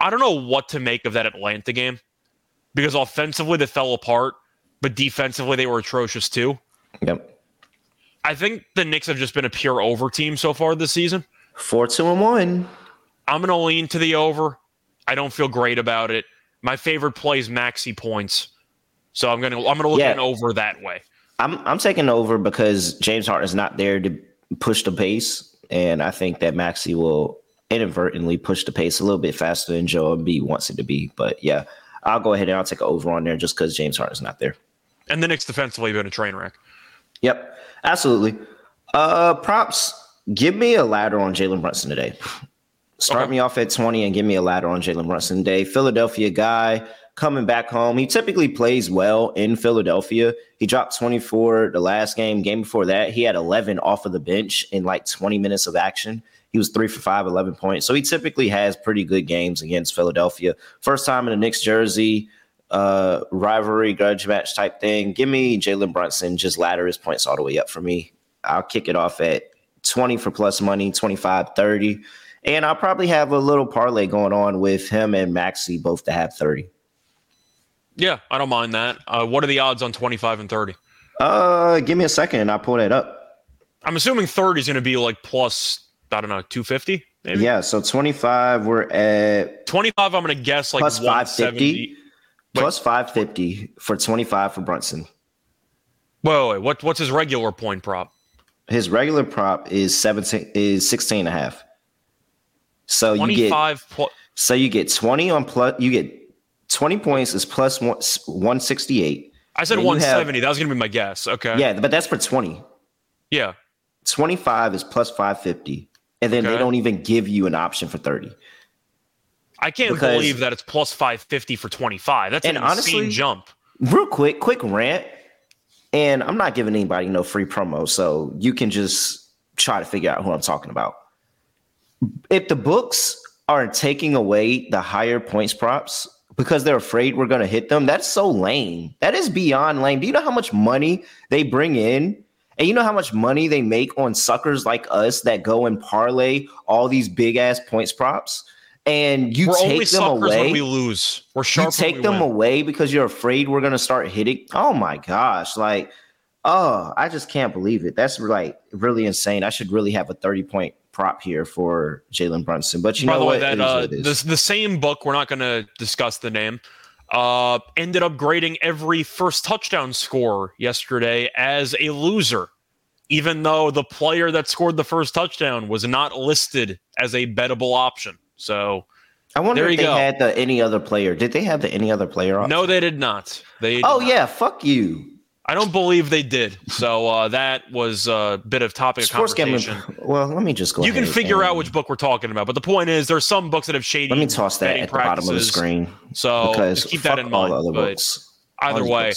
I don't know what to make of that Atlanta game because offensively they fell apart but defensively they were atrocious too. Yep. I think the Knicks have just been a pure over team so far this season. Four, two, and one. I'm gonna lean to the over. I don't feel great about it. My favorite play is Maxey points, so I'm gonna I'm gonna look yeah. over that way. I'm I'm taking over because James Harden is not there to push the pace, and I think that Maxey will inadvertently push the pace a little bit faster than Joe B wants it to be. But yeah, I'll go ahead and I'll take an over on there just because James Harden's not there. And the Knicks defensively been a train wreck. Yep, absolutely. Uh, props. Give me a ladder on Jalen Brunson today. Start okay. me off at 20 and give me a ladder on Jalen Brunson today. Philadelphia guy coming back home. He typically plays well in Philadelphia. He dropped 24 the last game. Game before that, he had 11 off of the bench in like 20 minutes of action. He was three for five, 11 points. So he typically has pretty good games against Philadelphia. First time in the Knicks jersey uh, rivalry, grudge match type thing. Give me Jalen Brunson, just ladder his points all the way up for me. I'll kick it off at 20 for plus money, 25, 30. And I'll probably have a little parlay going on with him and Maxey both to have 30. Yeah, I don't mind that. Uh, what are the odds on 25 and 30? Uh, give me a second and I'll pull that up. I'm assuming 30 is going to be like plus, I don't know, 250? Maybe? Yeah, so 25, we're at 25. I'm going to guess like plus 550 plus 550 for 25 for Brunson. Whoa, wait, what, what's his regular point prop? His regular prop is 17 is 16 and a half. So you get pl- so you get 20 on plus you get 20 points is plus one, 168. I said 170. Have, that was going to be my guess. Okay. Yeah, but that's for 20. Yeah. 25 is plus 550. And then okay. they don't even give you an option for 30. I can't because, believe that it's plus 550 for 25. That's an honestly, insane jump. Real quick, quick rant. And I'm not giving anybody no free promo, so you can just try to figure out who I'm talking about. If the books are taking away the higher points props because they're afraid we're going to hit them, that's so lame. That is beyond lame. Do you know how much money they bring in? And you know how much money they make on suckers like us that go and parlay all these big ass points props? and you we're take them away. we lose. We're sharp. You take them win. away because you're afraid we're gonna start hitting. Oh my gosh! Like, oh, I just can't believe it. That's like really insane. I should really have a thirty point prop here for Jalen Brunson. But you By know the what? Way, that, uh, the, the same book. We're not gonna discuss the name. Uh, ended up grading every first touchdown score yesterday as a loser even though the player that scored the first touchdown was not listed as a bettable option. So I wonder if they go. had the any other player. Did they have the any other player? Option? No, they did not. They did oh not. yeah, fuck you. I don't believe they did. So uh, that was a bit of topic Sports of conversation. Gambling, well, let me just go. You can figure out which book we're talking about, but the point is, there's some books that have shady. Let me toss that at the bottom of the screen. So keep that in mind. Other books. Either way,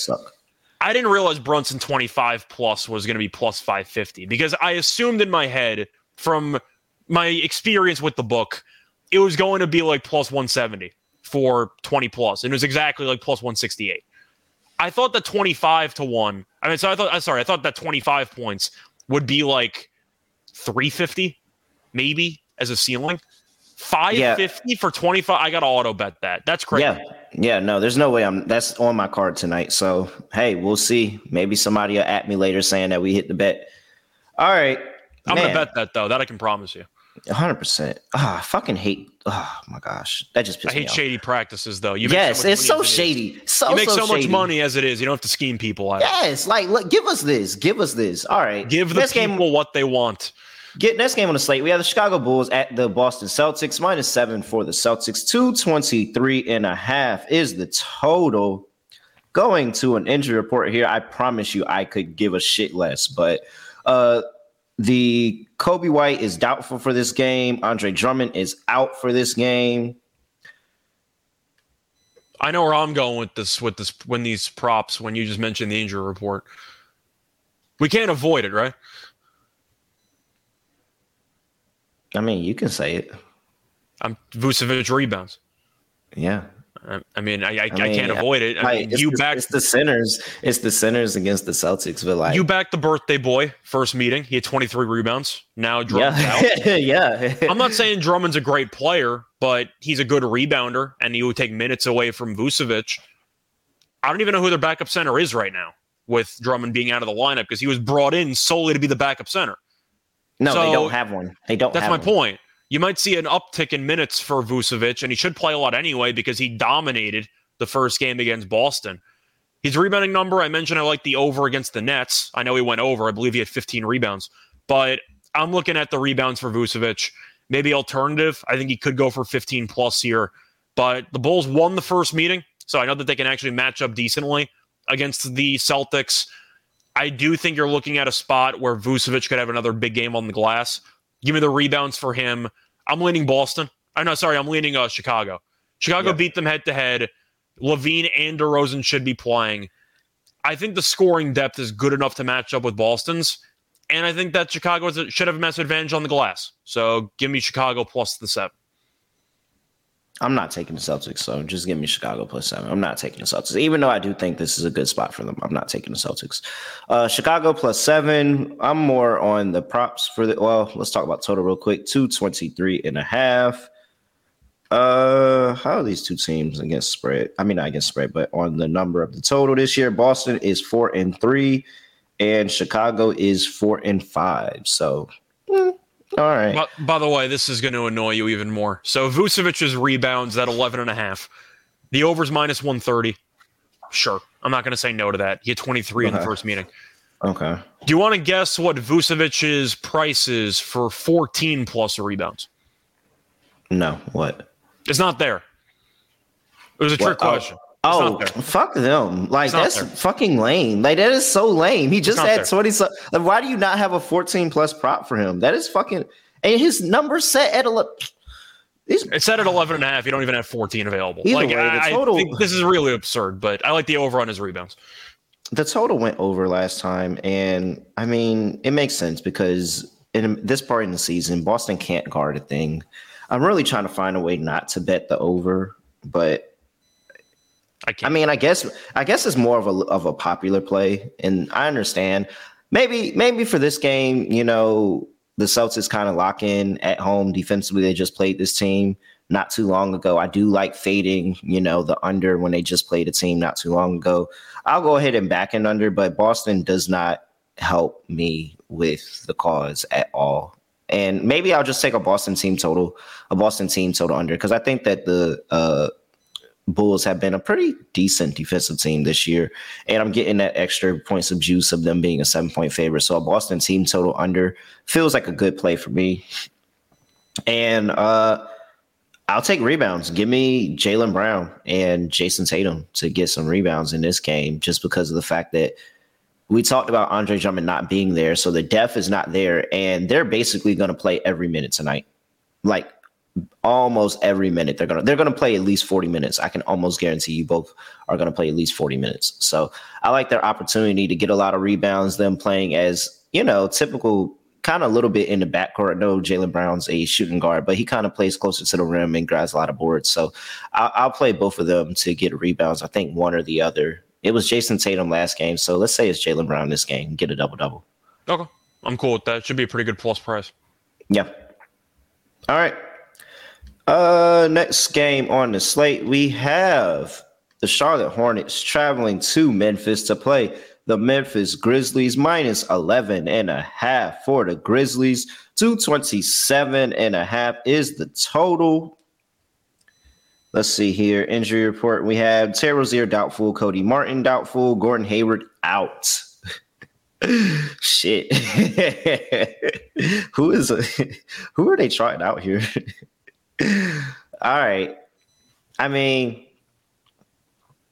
I didn't realize Brunson 25 plus was going to be plus 550 because I assumed in my head from my experience with the book it was going to be like plus 170 for 20 plus, and it was exactly like plus 168. I thought that 25 to 1, I mean, so I thought, sorry, I thought that 25 points would be like 350 maybe as a ceiling. 550 yeah. for 25. I got to auto bet that. That's crazy. Yeah. Yeah. No, there's no way I'm that's on my card tonight. So, hey, we'll see. Maybe somebody will at me later saying that we hit the bet. All right. I'm gonna bet that though. That I can promise you. 100. percent Ah, I fucking hate. Oh my gosh, that just. Pisses me. I hate shady practices though. You yes, so it's so shady. It so you make so, so much money as it is. You don't have to scheme people out. Yes, like look, give us this. Give us this. All right, give the people game, what they want. Get next game on the slate. We have the Chicago Bulls at the Boston Celtics. Minus seven for the Celtics. 223 and a half is the total. Going to an injury report here. I promise you I could give a shit less, but uh the Coby White is doubtful for this game. Andre Drummond is out for this game. I know where I'm going with this with this when these props when you just mentioned the injury report. We can't avoid it, right? I mean, you can say it. I'm Vucevic rebounds. Yeah, I mean, I, I, I, mean, I can't avoid it. I mean, you the, back it's the sinners. It's the sinners against the Celtics. But like you back the birthday boy first meeting. He had 23 rebounds. Now Drummond's yeah. out. (laughs) yeah. I'm not saying Drummond's a great player, but he's a good rebounder, and he would take minutes away from Vucevic. I don't even know who their backup center is right now, with Drummond being out of the lineup because he was brought in solely to be the backup center. No, so, they don't have one. They don't. That's my one. point you might see an uptick in minutes for Vucevic, and he should play a lot anyway because he dominated the first game against Boston. His rebounding number, I mentioned I like the over against the Nets. I know he went over. I believe he had 15 rebounds, but I'm looking at the rebounds for Vucevic. Maybe alternative. I think he could go for 15 plus here, but the Bulls won the first meeting, so I know that they can actually match up decently against the Celtics. I do think you're looking at a spot where Vucevic could have another big game on the glass. Give me the rebounds for him. I'm leaning Boston. I'm not sorry. I'm leaning uh, Chicago. Chicago yeah. beat them head to head. LaVine and DeRozan should be playing. I think the scoring depth is good enough to match up with Boston's, and I think that Chicago should have a massive advantage on the glass. So give me Chicago plus the seven. I'm not taking the Celtics, so just give me Chicago plus seven. I'm not taking the Celtics, even though I do think this is a good spot for them. I'm not taking the Celtics. Uh, Chicago plus seven. I'm more on the props for the. Well, let's talk about total real quick. Two twenty three and a half. Uh, how are these two teams against spread? I mean, not against spread, but on the number of the total this year, Boston is four and three, and Chicago is four and five. So. Eh all right. By, by, the way, this is going to annoy you even more. So Vucevic's rebounds at 11 and a half. The over's minus 130. Sure. I'm not going to say no to that. He had 23 okay. in the first meeting. Okay. Do you want to guess what Vucevic's price is for 14 plus rebounds? No. What? It's not there. It was a trick oh. question. Oh, fuck them! Like that's there. fucking lame. Like that is so lame. He just had there. twenty. So, like, why do you not have a fourteen plus prop for him? That is fucking. And his number set at a. It's set at 11 and a half. You don't even have 14 available. Like, way, I, total, I think this is really absurd, but I like the over on his rebounds. The total went over last time, and I mean, it makes sense because in this part in the season, Boston can't guard a thing. I'm really trying to find a way not to bet the over, but I, I mean, I guess I guess it's more of a of a popular play, and I understand. Maybe maybe for this game, you know, the Celtics kind of lock in at home defensively. They just played this team not too long ago. I do like fading, you know, the under when they just played a team not too long ago. I'll go ahead and back and under, but Boston does not help me with the cause at all. And maybe I'll just take a Boston team total, a Boston team total under, because I think that the uh, Bulls have been a pretty decent defensive team this year. And I'm getting that extra points of juice of them being a seven point favorite. So a Boston team total under feels like a good play for me. And uh, I'll take rebounds. Give me Jaylen Brown and Jayson Tatum to get some rebounds in this game just because of the fact that we talked about Andre Drummond not being there. So the depth is not there. And they're basically going to play every minute tonight. Like almost every minute they're gonna they're gonna play at least 40 minutes. I can almost guarantee you both are gonna play at least 40 minutes. So i like their opportunity to get a lot of rebounds them playing as you know typical kind of a little bit in the backcourt. No Jaylen brown's a shooting guard but he kind of plays closer to the rim and grabs a lot of boards. So I'll, I'll play both of them to get rebounds i think one or the other. It was Jayson tatum last game so let's say it's Jalen brown this game get a double double okay i'm cool with that. Should be a pretty good plus price. Yeah. All right uh, next game on the slate, we have the Charlotte Hornets traveling to Memphis to play the Memphis Grizzlies, minus 11 and a half for the Grizzlies. 227 and a half is the total. Let's see here. Injury report. We have Terry Rozier doubtful, Cody Martin doubtful, Gordon Hayward out. (laughs) Shit. (laughs) who is (laughs) who are they trying out here? (laughs) All right. I mean,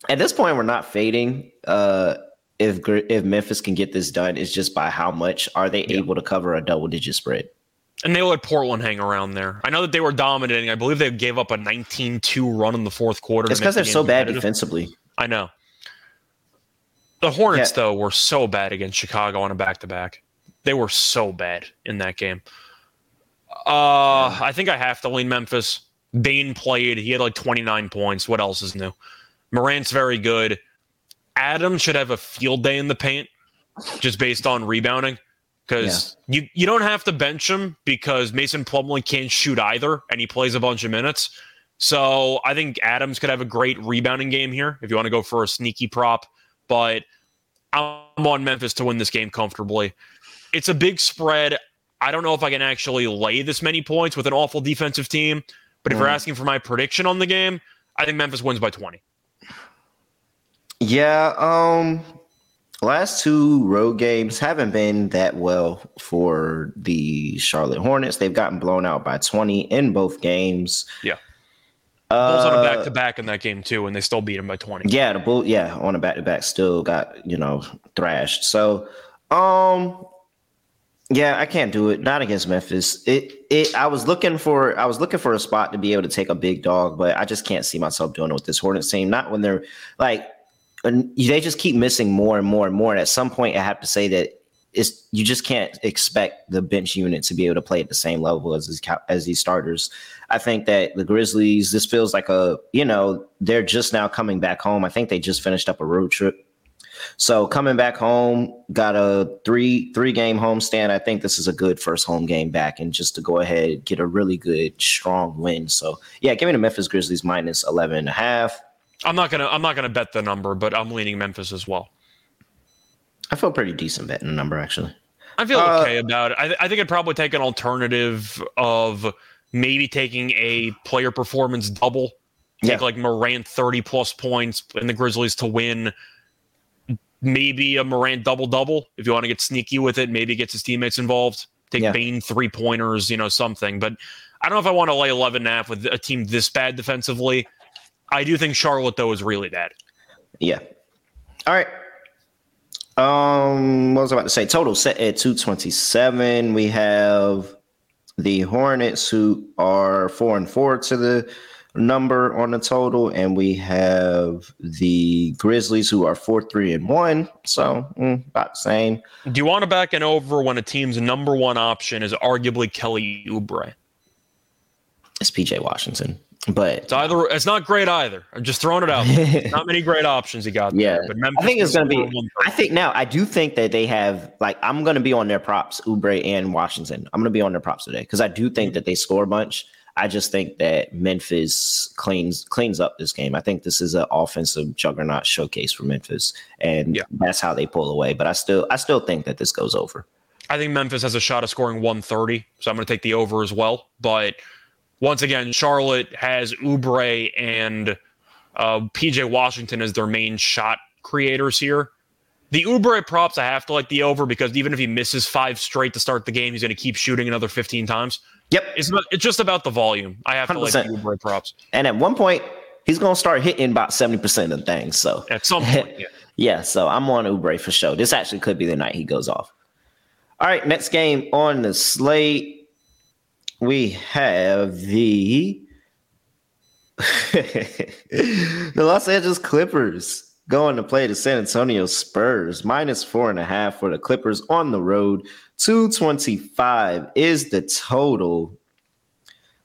at this point, we're not fading. Uh, if if Memphis can get this done, it's just by how much are they yeah. able to cover a double digit spread. And they let Portland hang around there. I know that they were dominating. I believe they gave up a 19-2 run in the fourth quarter. It's because they're so bad defensively. I know. The Hornets, yeah. though, were so bad against Chicago on a back to back. They were so bad in that game. Uh, I think I have to lean Memphis. Bane played. He had like 29 points. What else is new? Morant's very good. Adams should have a field day in the paint just based on rebounding because yeah. you, you don't have to bench him because Mason Plumlee can't shoot either and he plays a bunch of minutes. So I think Adams could have a great rebounding game here if you want to go for a sneaky prop but I'm on Memphis to win this game comfortably. It's a big spread. I don't know if I can actually lay this many points with an awful defensive team, but if mm. you're asking for my prediction on the game, I think Memphis wins by 20. Yeah, um last two road games haven't been that well for the Charlotte Hornets. They've gotten blown out by 20 in both games. Yeah. Bulls on a back to back in that game too, and they still beat them by twenty. Yeah, the Bull, yeah, on a back to back, still got you know thrashed. So, um, yeah, I can't do it. Not against Memphis. It, it. I was looking for, I was looking for a spot to be able to take a big dog, but I just can't see myself doing it with this Hornets team. Not when they're like, they just keep missing more and more and more. And at some point, I have to say that it's you just can't expect the bench unit to be able to play at the same level as these, as these starters. I think that the Grizzlies, this feels like a, you know, they're just now coming back home. I think they just finished up a road trip. So coming back home, got a three three game homestand. I think this is a good first home game back, and just to go ahead get a really good strong win. So yeah, give me the Memphis Grizzlies minus 11 and a half. I'm not gonna I'm not gonna bet the number, but I'm leaning Memphis as well. I feel pretty decent betting the number actually. I feel uh, okay about it. I, I think I'd probably take an alternative of maybe taking a player performance double, take yeah. like Morant 30 plus points and the Grizzlies to win. Maybe a Morant double double if you want to get sneaky with it. Maybe gets his teammates involved. Take yeah. Bane three pointers, you know, something. But I don't know if I want to lay 11 and a half with a team this bad defensively. I do think Charlotte, though, is really bad. Yeah. All right. Um, what was I about to say? Total set at 227. We have the Hornets, who are four and four to the number on the total, and we have the Grizzlies, who are four three and one. So mm, about the same. Do you want to back an over when a team's number one option is arguably Kelly Oubre? It's PJ Washington. But it's either it's not great either. I'm just throwing it out. (laughs) not many great options he got. Yeah, there, but Memphis I think it's going to be. I think now I do think that they have like I'm going to be on their props, Oubre and Washington. I'm going to be on their props today because I do think that they score a bunch. I just think that Memphis cleans cleans up this game. I think this is an offensive juggernaut showcase for Memphis, and yeah. that's how they pull away. But I still I still think that this goes over. I think Memphis has a shot of scoring 130, so I'm going to take the over as well. But once again, Charlotte has Oubre and uh, PJ Washington as their main shot creators here. The Oubre props, I have to like the over because even if he misses five straight to start the game, he's going to keep shooting another 15 times. Yep. It's, it's just about the volume. I have 100%. to like the Oubre props. And at one point, he's going to start hitting about 70% of things. So at some point, (laughs) yeah. yeah. So I'm on Oubre for sure. This actually could be the night he goes off. All right. Next game on the slate we have the (laughs) the Los Angeles Clippers going to play the San Antonio Spurs minus four and a half for the Clippers on the road. 225 is the total.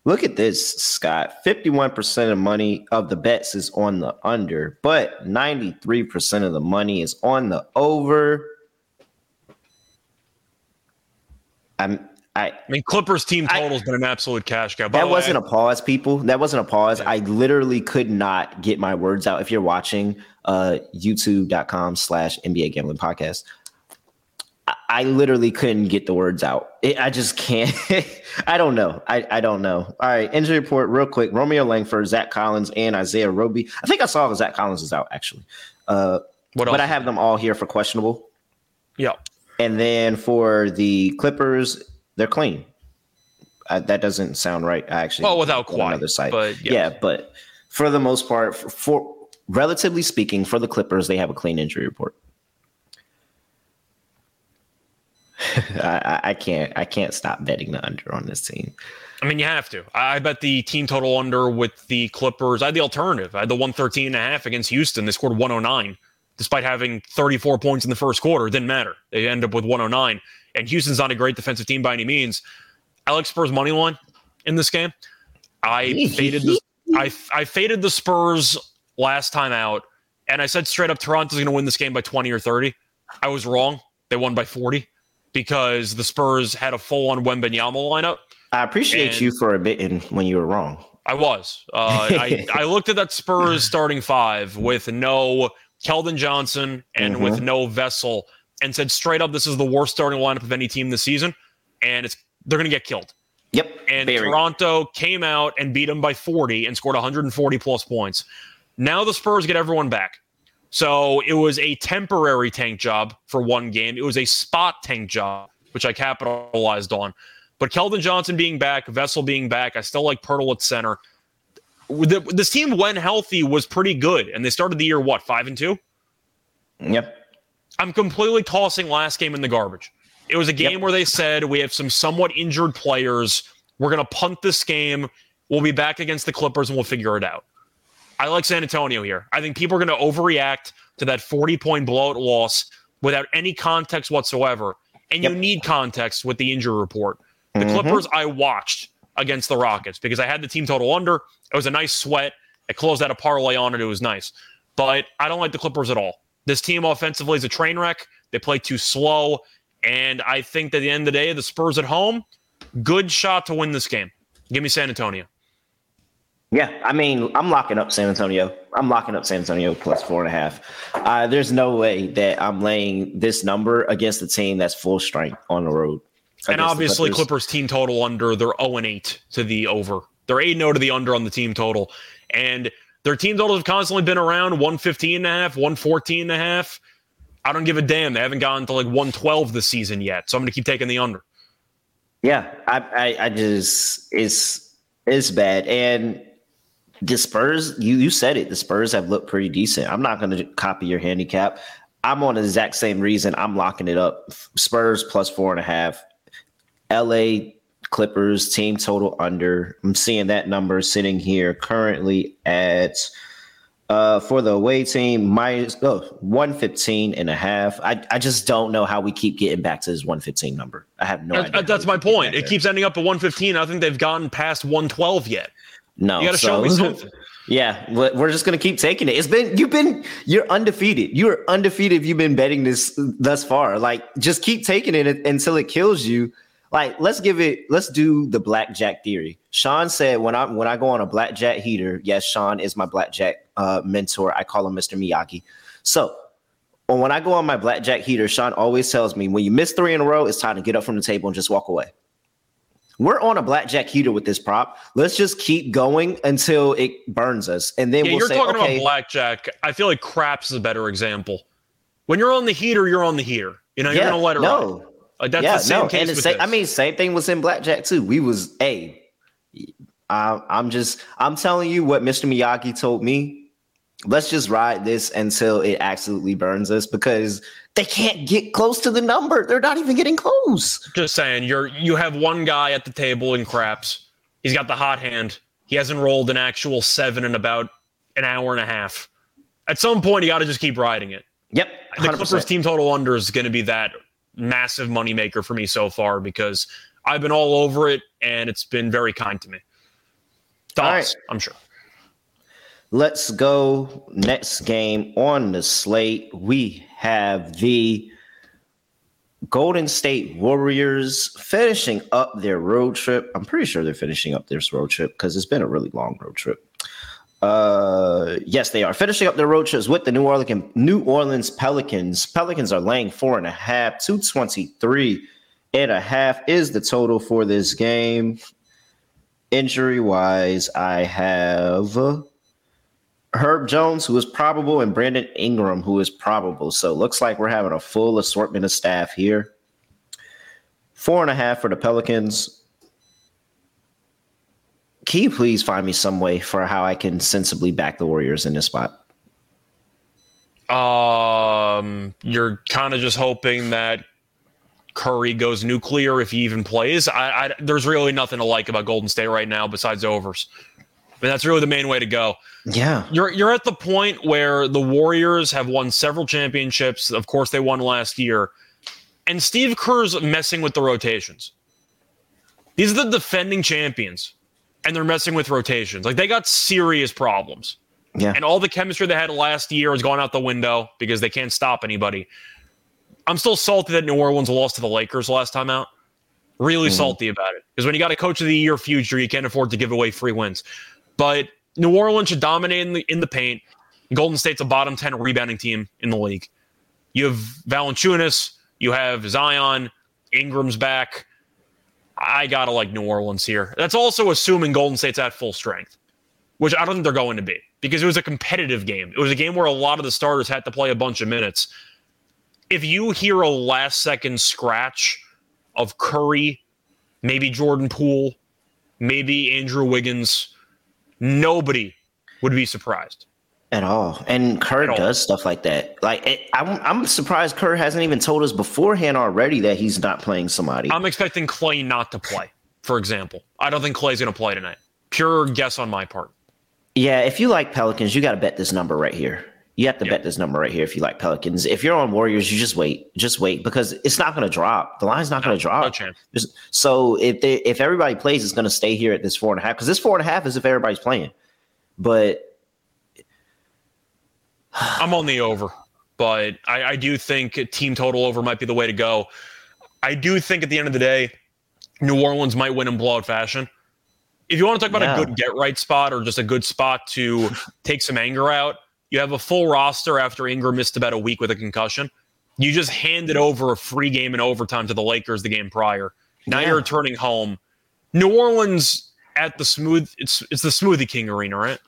Look at this, Scott. 51% of money of the bets is on the under, but 93% of the money is on the over. I'm I, I, mean, Clippers team total has been an absolute cash cow. that wasn't a pause, people. That wasn't a pause. I literally could not get my words out. If you're watching, uh, youtube.com slash NBA Gambling Podcast. I, I literally couldn't get the words out. It, I just can't. (laughs) I don't know. I, I don't know. All right, injury report real quick. Romeo Langford, Zach Collins, and Isaiah Roby. I think I saw the Zach Collins is out actually. Uh, what but I have them all here for questionable. Yeah. And then for the Clippers, they're clean. Uh, that doesn't sound right. I actually well without quite another site, but yeah. yeah. But for the most part, for, for relatively speaking, for the Clippers, they have a clean injury report. (laughs) I, I, can't I can't stop betting the under on this team. I mean, you have to. I bet the team total under with the Clippers. I had the alternative. I had the 113 and a half against Houston. They scored 109 despite having 34 points in the first quarter. It didn't matter. They end up with 109. And Houston's not a great defensive team by any means. Like Spurs money line in this game. I faded the I, I faded the Spurs last time out, and I said straight up Toronto's going to win this game by 20 or 30. I was wrong. They won by 40 because the Spurs had a full on Wembanyama lineup. I appreciate you for admitting when you were wrong. I was. Uh, I, (laughs) I looked at that Spurs starting five with no Keldon Johnson and mm-hmm. with no Vassell and said straight up, this is the worst starting lineup of any team this season, and it's they're going to get killed. Yep. And Very. Toronto came out and beat them by 40 and scored 140 plus points. Now the Spurs get everyone back. So it was a temporary tank job for one game. It was a spot tank job, which I capitalized on. But Keldon Johnson being back, Vassell being back, I still like Poeltl at center. The, this team, when healthy, was pretty good, and they started the year what five and two. Yep. I'm completely tossing last game in the garbage. It was a game yep. where they said we have some somewhat injured players. We're going to punt this game. We'll be back against the Clippers and we'll figure it out. I like San Antonio here. I think people are going to overreact to that 40 point blowout loss without any context whatsoever. And yep. you need context with the injury report. The mm-hmm. Clippers I watched against the Rockets because I had the team total under. It was a nice sweat. I closed out a parlay on it. It was nice. But I don't like the Clippers at all. This team offensively is a train wreck. They play too slow. And I think that at the end of the day, the Spurs at home, good shot to win this game. Give me San Antonio. Yeah, I mean, I'm locking up San Antonio. I'm locking up San Antonio plus four and a half. Uh, there's no way that I'm laying this number against a team that's full strength on the road. And obviously, Clippers. Clippers. team total under. They're 0 and 8 to the over. They're 8 0 to the under on the team total. And their team totals have constantly been around 115 and a half, 114 and a half. I don't give a damn. They haven't gotten to like 112 this season yet. So I'm going to keep taking the under. Yeah, I, I, I just it's it's bad. And the Spurs, you you said it. The Spurs have looked pretty decent. I'm not going to copy your handicap. I'm on the exact same reason. I'm locking it up. Spurs plus four and a half. LA Clippers team total under. I'm seeing that number sitting here currently at uh for the away team minus oh, 115 and a half. I, I just don't know how we keep getting back to this 115 number. I have no idea. That's my point. It keeps ending up at 115. I think they've gotten past 112 yet. No. You got to so, show me (laughs) something. Yeah, we're just gonna keep taking it. It's been you've been you're undefeated. You're undefeated if you've been betting this thus far. Like just keep taking it until it kills you like let's give it let's do the blackjack theory sean said when i when i go on a blackjack heater yes sean is my blackjack uh, mentor i call him mr miyagi so when i go on my blackjack heater sean always tells me when you miss three in a row it's time to get up from the table and just walk away we're on a blackjack heater with this prop. Let's just keep going until it burns us, and then yeah, we'll you're say, talking okay. about blackjack. I feel like craps is a better example. When you're on the heater, you're on the heater. You know, you're gonna let it no. Ride. Like that's yeah, the same no, case and same, I mean, same thing was in blackjack too. We was a. I, I'm just I'm telling you what Mr. Miyagi told me. Let's just ride this until it absolutely burns us because they can't get close to the number. They're not even getting close. Just saying, you're you have one guy at the table in craps. He's got the hot hand. He hasn't rolled an actual seven in about an hour and a half. At some point, you got to just keep riding it. Yep. 100%. The Clippers team total under is going to be that massive moneymaker for me so far because I've been all over it and it's been very kind to me. Thoughts, right. I'm sure. Let's go next game on the slate. We have the Golden State Warriors finishing up their road trip. I'm pretty sure they're finishing up this road trip because it's been a really long road trip. Uh, yes, they are finishing up their road trips with the New Orleans New Orleans Pelicans. Pelicans are laying four and a half, two twenty three and a half is the total for this game. Injury wise, I have Herb Jones, who is probable, and Brandon Ingram, who is probable. So looks like we're having a full assortment of staff here. Four and a half for the Pelicans. Can you please find me some way for how I can sensibly back the Warriors in this spot? Um, you're kind of just hoping that Curry goes nuclear if he even plays. I, I, there's really nothing to like about Golden State right now besides overs. But that's really the main way to go. Yeah. You're you're at the point where the Warriors have won several championships. Of course, they won last year. And Steve Kerr's messing with the rotations. These are the defending champions, and they're messing with rotations. Like they got serious problems. Yeah. And all the chemistry they had last year has gone out the window because they can't stop anybody. I'm still salty that New Orleans lost to the Lakers last time out. Really mm-hmm. salty about it. Because when you got a coach of the year future, you can't afford to give away free wins. But New Orleans should dominate in the in the paint. Golden State's a bottom 10 rebounding team in the league. You have Valanciunas, you have Zion, Ingram's back. I gotta like New Orleans here. That's also assuming Golden State's at full strength, which I don't think they're going to be because it was a competitive game. It was a game where a lot of the starters had to play a bunch of minutes. If you hear a last second scratch of Curry, maybe Jordan Poole, maybe Andrew Wiggins, nobody would be surprised at all. And Kerr does stuff like that. Like it, I'm, I'm surprised Kerr hasn't even told us beforehand already that he's not playing somebody. I'm expecting Klay not to play. For example, I don't think Klay's going to play tonight. Pure guess on my part. Yeah, if you like Pelicans, you got to bet this number right here. You have to yep. bet this number right here if you like Pelicans. If you're on Warriors, you just wait, just wait because it's not going to drop. The line's not no, going to drop. No chance. So if they, if everybody plays, it's going to stay here at this four and a half because this four and a half is if everybody's playing. But (sighs) I'm on the over, but I, I do think team total over might be the way to go. I do think at the end of the day, New Orleans might win in blowout fashion. If you want to talk about yeah. a good get right spot or just a good spot to (laughs) take some anger out, you have a full roster after Ingram missed about a week with a concussion. You just handed over a free game in overtime to the Lakers the game prior. Now yeah. you're returning home. New Orleans at the smooth it's it's the Smoothie King arena, right?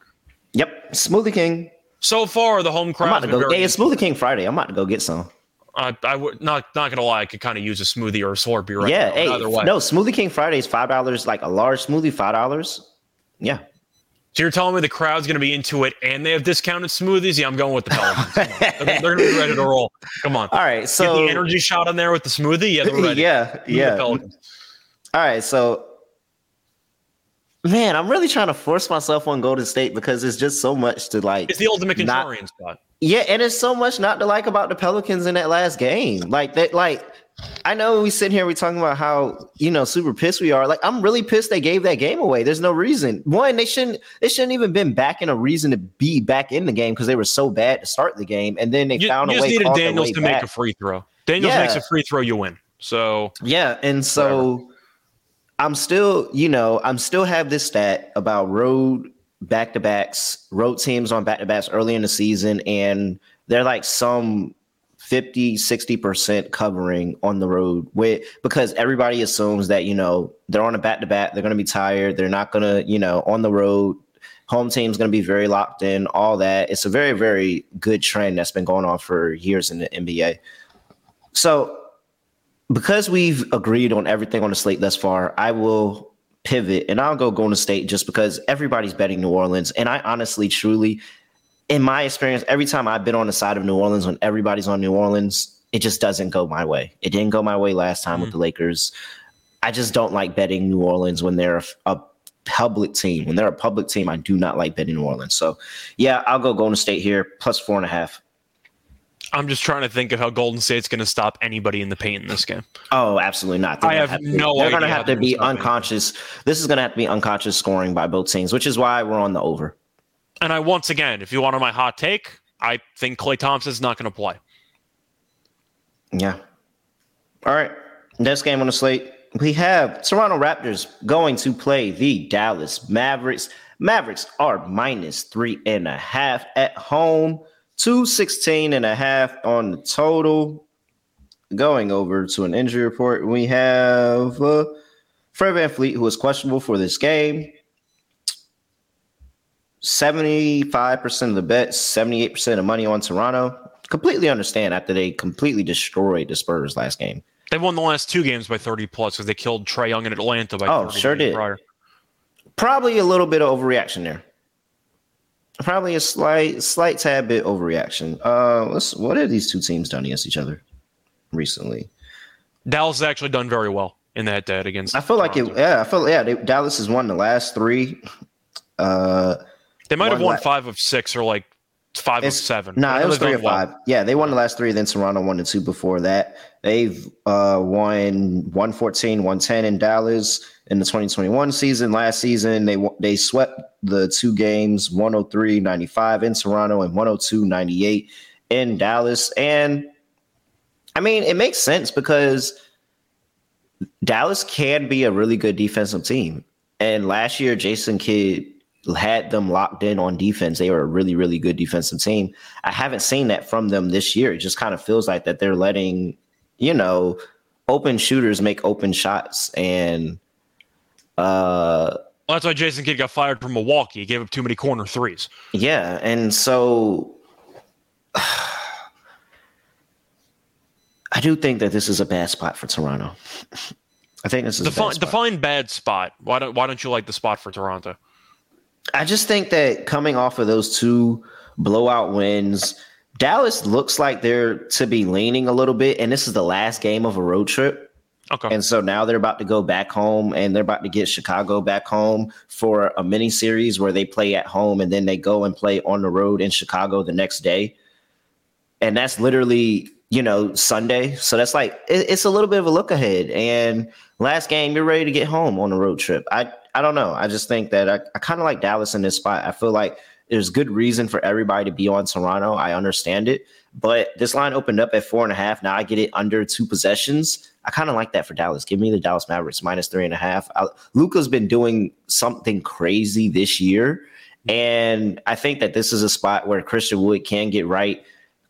Yep, Smoothie King. So far, the home crowd. I'm about to go. Hey, it's Smoothie King Friday. I'm about to go get some. Uh, I would not not gonna lie. I could kind of use a smoothie or a Slurpee right yeah, now. Hey, no, Smoothie King Friday is five dollars, like a large smoothie, five dollars. Yeah. So you're telling me the crowd's going to be into it and they have discounted smoothies? Yeah, I'm going with the Pelicans. they're, they're going to be ready to roll. Come on. All right. So Get the energy shot on there with the smoothie. Yeah, they're ready. (laughs) Yeah, yeah. All right. So Man, I'm really trying to force myself on Golden State because it's just so much to like. It's the ultimate contrarian not, spot. Yeah, and it's so much not to like about the Pelicans in that last game. Like that, like I know we sit here we talking about how you know super pissed we are. Like I'm really pissed they gave that game away. There's no reason. One, they shouldn't. They shouldn't even been back in a reason to be back in the game because they were so bad to start the game, and then they you, found you a way. You just needed Daniels to back. make a free throw. Daniels yeah. makes a free throw, you win. So yeah, and so. Whatever I'm still, you know, I'm still have this stat about road back to backs, road teams on back to backs early in the season, and they're like some 50, 60% covering on the road with because everybody assumes that, you know, they're on a back to back, they're gonna be tired, they're not gonna, you know, on the road, home team's gonna be very locked in, all that. It's a very, very good trend that's been going on for years in the NBA. So because we've agreed on everything on the slate thus far, I will pivot and I'll go Golden State just because everybody's betting New Orleans. And I honestly, truly, in my experience, every time I've been on the side of New Orleans when everybody's on New Orleans, it just doesn't go my way. It didn't go my way last time mm-hmm. with the Lakers. I just don't like betting New Orleans when they're a, a public team. When they're a public team, I do not like betting New Orleans. So, yeah, I'll go Golden State here plus four and a half. I'm just trying to think of how Golden State's going to stop anybody in the paint in this game. Oh, absolutely not. They're I have, have to, no. They're going to have to be unconscious. This is going to have to be unconscious scoring by both teams, which is why we're on the over. And I once again, if you wanted my hot take, I think Klay Thompson's not going to play. Yeah. All right. Next game on the slate, we have Toronto Raptors going to play the Dallas Mavericks. Mavericks are minus three and a half at home, 216 and a half on the total. Going over to an injury report, we have uh, Fred VanVleet, who is questionable for this game. 75% of the bets, 78% of money on Toronto. Completely understand after they completely destroyed the Spurs last game. They won the last two games by 30 plus because they killed Trae Young in Atlanta by oh, sure did. Prior. Probably a little bit of overreaction there. Probably a slight, slight tad bit overreaction. Uh, let's. What have these two teams done against each other recently? Dallas has actually done very well in that dead against. I feel Toronto. like it. Yeah, I feel yeah. They, Dallas has won the last three. Uh, they might have won la- five of six or like five it's, of seven. No, nah, it was three or five. Well. Yeah, they won the last three. Then Toronto won the two before that. They've uh, won 114, 110 in Dallas in the 2021 season. Last season, they they swept the two games 103 95 in Toronto and 102 98 in Dallas. And I mean, it makes sense because Dallas can be a really good defensive team. And last year, Jason Kidd had them locked in on defense. They were a really, really good defensive team. I haven't seen that from them this year. It just kind of feels like that they're letting, you know, open shooters make open shots. And uh well, that's why Jason Kidd got fired from Milwaukee. He gave up too many corner threes. Yeah. And so (sighs) I do think that this is a bad spot for Toronto. (laughs) I think this is define, bad define bad spot. Why don't why don't you like the spot for Toronto? I just think that coming off of those two blowout wins, Dallas looks like they're to be leaning a little bit, and this is the last game of a road trip. Okay. And so now they're about to go back home and they're about to get Chicago back home for a mini series where they play at home and then they go and play on the road in Chicago the next day. And that's literally, you know, Sunday. So that's like it's a little bit of a look ahead. And last game, you're ready to get home on a road trip. I I don't know. I just think that I, I kind of like Dallas in this spot. I feel like there's good reason for everybody to be on Toronto. I understand it, but this line opened up at four and a half. Now I get it under two possessions. I kind of like that for Dallas. Give me the Dallas Mavericks minus three and a half. Luka's been doing something crazy this year, and I think that this is a spot where Christian Wood can get right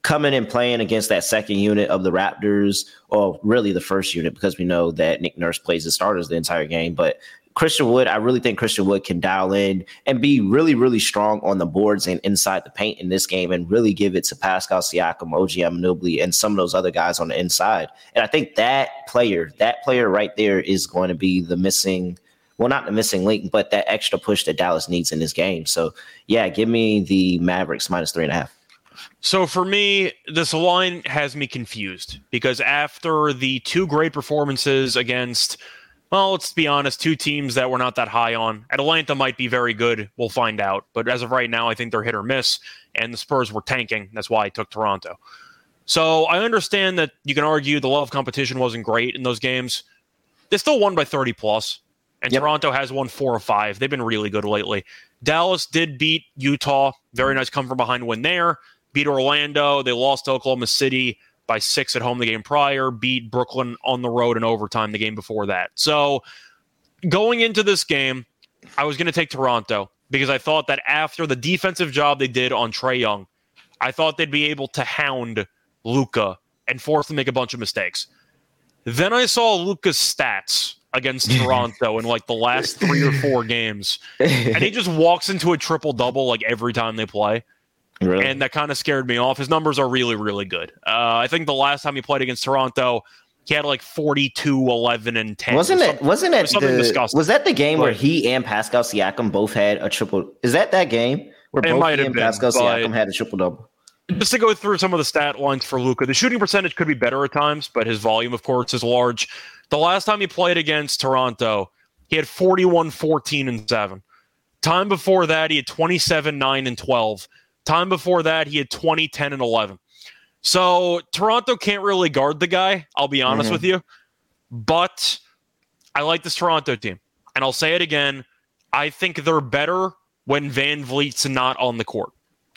coming and playing against that second unit of the Raptors, or really the first unit, because we know that Nick Nurse plays the starters the entire game. But Christian Wood, I really think Christian Wood can dial in and be really, really strong on the boards and inside the paint in this game and really give it to Pascal Siakam, OG Anunoby, and some of those other guys on the inside. And I think that player, that player right there is going to be the missing, well, not the missing link, but that extra push that Dallas needs in this game. So, yeah, give me the Mavericks minus three and a half. So for me, this line has me confused because after the two great performances against – well, let's be honest, two teams that we're not that high on. Atlanta might be very good. We'll find out. But as of right now, I think they're hit or miss, and the Spurs were tanking. That's why I took Toronto. So I understand that you can argue the level of competition wasn't great in those games. They still won by 30 plus, and yep. Toronto has won four or five. They've been really good lately. Dallas did beat Utah. Very nice come from behind win there. Beat Orlando. They lost to Oklahoma City by six at home the game prior, beat Brooklyn on the road in overtime the game before that. So going into this game, I was going to take Toronto because I thought that after the defensive job they did on Trae Young, I thought they'd be able to hound Luka and force him to make a bunch of mistakes. Then I saw Luka's stats against (laughs) Toronto in like the last three or four games, and he just walks into a triple double like every time they play. Really? And that kind of scared me off. His numbers are really, really good. Uh, I think the last time he played against Toronto, he had like 42, 11, and 10. Wasn't it? Wasn't it? The, disgusting. was that the game where he and Pascal Siakam both had a triple? Is that that game where both he and been, Pascal Siakam had a triple double? Just to go through some of the stat lines for Luka, the shooting percentage could be better at times, but his volume, of course, is large. The last time he played against Toronto, he had 41, 14, and 7. Time before that, he had 27, 9, and 12. Time before that, he had 20, 10, and 11. So Toronto can't really guard the guy. I'll be honest mm-hmm. with you. But I like this Toronto team. And I'll say it again. I think they're better when VanVleet's not on the court.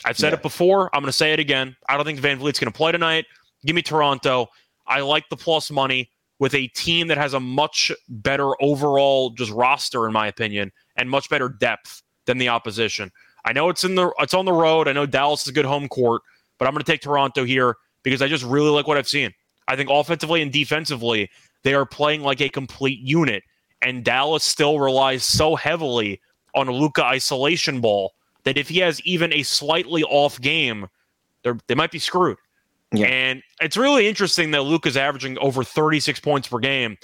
I've said yeah. it before. I'm going to say it again. I don't think VanVleet's going to play tonight. Give me Toronto. I like the plus money with a team that has a much better overall just roster, in my opinion, and much better depth than the opposition. I know it's in the it's on the road. I know Dallas is a good home court, but I'm going to take Toronto here because I just really like what I've seen. I think offensively and defensively, they are playing like a complete unit, and Dallas still relies so heavily on a Luka isolation ball that if he has even a slightly off game, they might be screwed. Yeah. And it's really interesting that Luka's averaging over 36 points per game,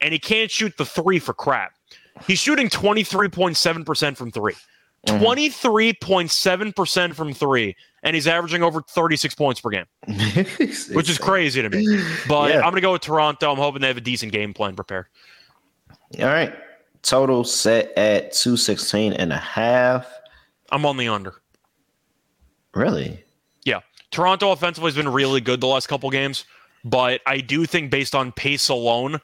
and he can't shoot the three for crap. He's shooting 23.7% from three. Mm-hmm. 23.7 percent from three, and he's averaging over 36 points per game, (laughs) which is crazy to me. But yeah. I'm gonna go with Toronto. I'm hoping they have a decent game plan prepared. All right, total set at 216 and a half. I'm on the under. Really? Yeah. Toronto offensively has been really good the last couple games, but I do think based on pace alone,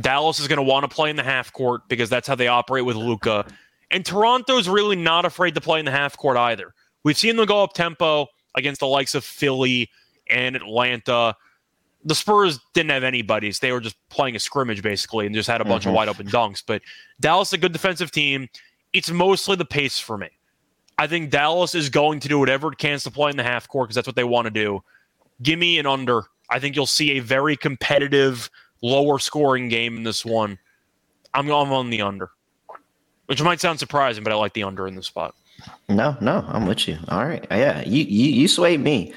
Dallas is going to want to play in the half court because that's how they operate with Luka. And Toronto's really not afraid to play in the half court either. We've seen them go up tempo against the likes of Philly and Atlanta. The Spurs didn't have anybody's. They were just playing a scrimmage basically and just had a bunch mm-hmm. of wide open dunks. But Dallas, a good defensive team. It's mostly the pace for me. I think Dallas is going to do whatever it can to play in the half court because that's what they want to do. Give me an under. I think you'll see a very competitive, lower scoring game in this one. I'm, I'm on the under, which might sound surprising, but I like the under in this spot. No, no, I'm with you. All right, uh, yeah, you you, you swayed me.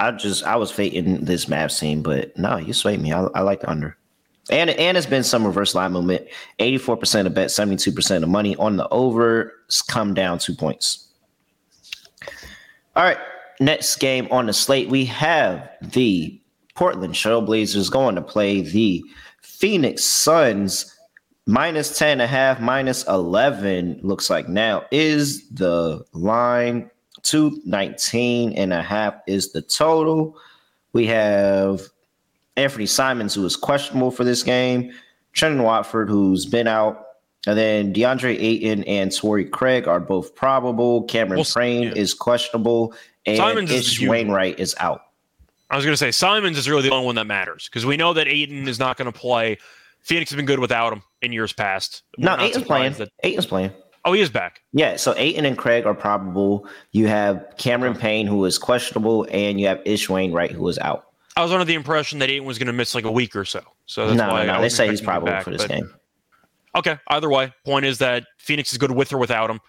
I just I was fating this Mavs scene, but no, you swayed me. I, I like the under. And and it's been some reverse line movement. 84% of bet, 72% of money on the over. Come down two points. All right. Next game on the slate, we have the Portland Trailblazers going to play the Phoenix Suns. Minus 10 and a half, minus 11 looks like now is the line. 219 and a half is the total. We have Anthony Simons, who is questionable for this game. Trendon Watford, who's been out and then DeAndre Ayton and Torrey Craig are both probable. Cameron Payne yeah. is questionable. And Simons Ish is Wainwright is out. I was going to say Simons is really the only one that matters because we know that Ayton is not going to play. Phoenix has been good without him in years past. We're no, Ayton's playing. That, Ayton's playing. Oh, he is back. Yeah, so Ayton and Craig are probable. You have Cameron Payne, who is questionable, and you have Ish Wainwright, who is out. I was under the impression that Ayton was going to miss like a week or so. So that's no, why no, no. They say he's probable back, for this game. Okay, either way, point is that Phoenix is good with or without him.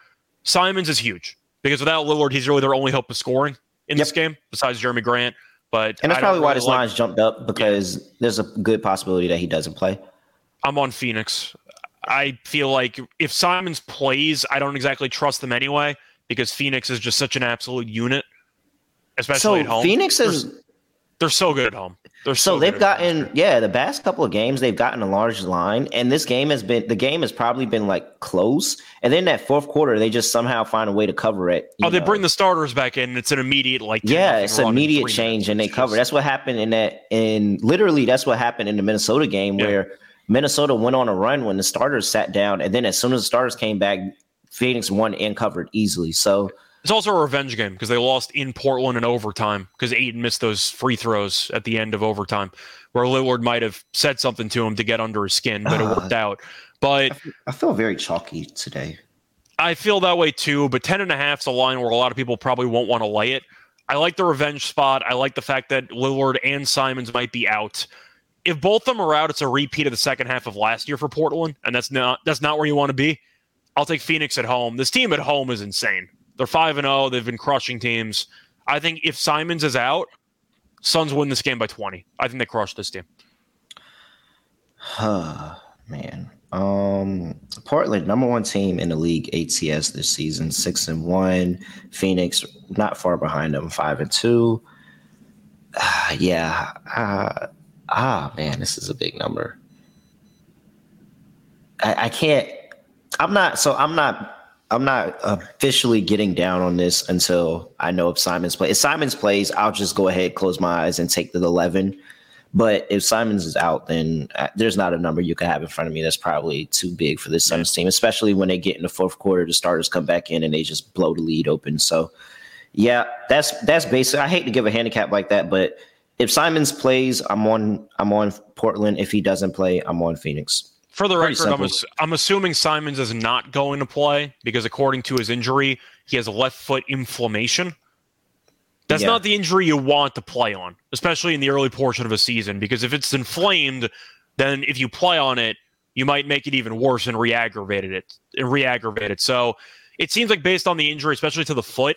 Simons is huge because without Lillard, he's really their only hope of scoring in yep. this game besides Jerami Grant. But and that's probably really why this like, line's jumped up because yeah. there's a good possibility that he doesn't play. I'm on Phoenix. I feel like if Simons plays, I don't exactly trust them anyway because Phoenix is just such an absolute unit, especially so at home. Phoenix is they're, they're so good at home. They're so, so they've gotten yeah the past couple of games they've gotten a large line and this game has been the game has probably been like close and then that fourth quarter they just somehow find a way to cover it. Oh, they know. bring the starters back in. It's an immediate like yeah, it's an immediate change and they cover. That's what happened in that in literally that's what happened in the Minnesota game yeah. where Minnesota went on a run when the starters sat down and then as soon as the starters came back, Phoenix won and covered easily. So it's also a revenge game because they lost in Portland in overtime because Ayton missed those free throws at the end of overtime, where Lillard might have said something to him to get under his skin, but uh, it worked out. But I feel very chalky today. I feel that way too, but 10 and a half is a line where a lot of people probably won't want to lay it. I like the revenge spot. I like the fact that Lillard and Simons might be out. If both of them are out, it's a repeat of the second half of last year for Portland, and that's not that's not where you want to be. I'll take Phoenix at home. This team at home is insane. They're five and zero. Oh. They've been crushing teams. I think if Simons is out, Suns win this game by twenty. I think they crush this team. Huh, man. Um, Portland, number one team in the league ATS this season, six and one. Phoenix, not far behind them, five and two. Uh, (sighs) yeah. Uh, ah, man, this is a big number. I, I can't. I'm not. So I'm not I'm not officially getting down on this until I know if Simons plays. If Simons plays, I'll just go ahead, close my eyes, and take the 11. But if Simons is out, then uh, there's not a number you can have in front of me that's probably too big for this Suns team, especially when they get in the fourth quarter. The starters come back in and they just blow the lead open. So, yeah, that's that's basic. I hate to give a handicap like that, but if Simons plays, I'm on I'm on Portland. If he doesn't play, I'm on Phoenix. For the record, I'm, ass- I'm, assuming Simons is not going to play because, according to his injury, he has a left foot inflammation. That's yeah. not the injury you want to play on, especially in the early portion of a season, because if it's inflamed, then if you play on it, you might make it even worse and re-aggravate it and re-aggravate it. So it seems like based on the injury, especially to the foot,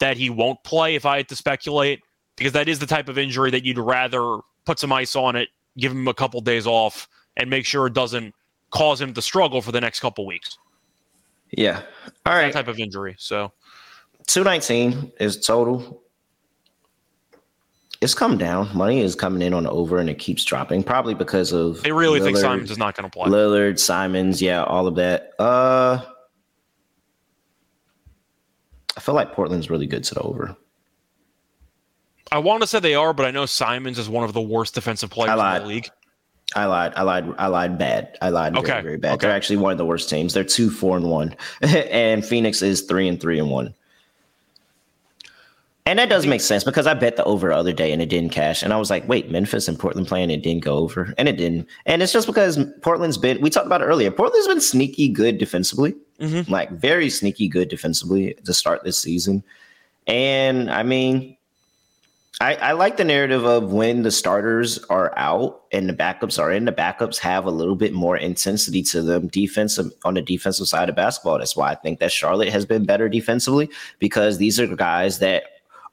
that he won't play if I had to speculate, because that is the type of injury that you'd rather put some ice on it, give him a couple days off, and make sure it doesn't cause him to struggle for the next couple weeks. Yeah. All right. That type of injury. So 219 is total. It's come down. Money is coming in on the over and it keeps dropping, probably because of they really Lillard, think Simons is not going to play. Lillard, Simons, yeah, all of that. Uh I feel like Portland's really good to the over. I want to say they are, but I know Simons is one of the worst defensive players in the league. I lied. I lied. I lied bad. I lied okay. very, very bad. Okay. They're actually one of the worst teams. They're two, four, and one, (laughs) and Phoenix is three and three and one. And that does make sense because I bet the over the other day and it didn't cash. And I was like, wait, Memphis and Portland playing, it didn't go over. And it didn't. And it's just because Portland's been, we talked about it earlier, Portland's been sneaky good defensively, mm-hmm. like very sneaky good defensively to start this season. And I mean, I, I, like the narrative of when the starters are out and the backups are in. The backups have a little bit more intensity to them defensive on the defensive side of basketball. That's why I think that Charlotte has been better defensively because these are guys that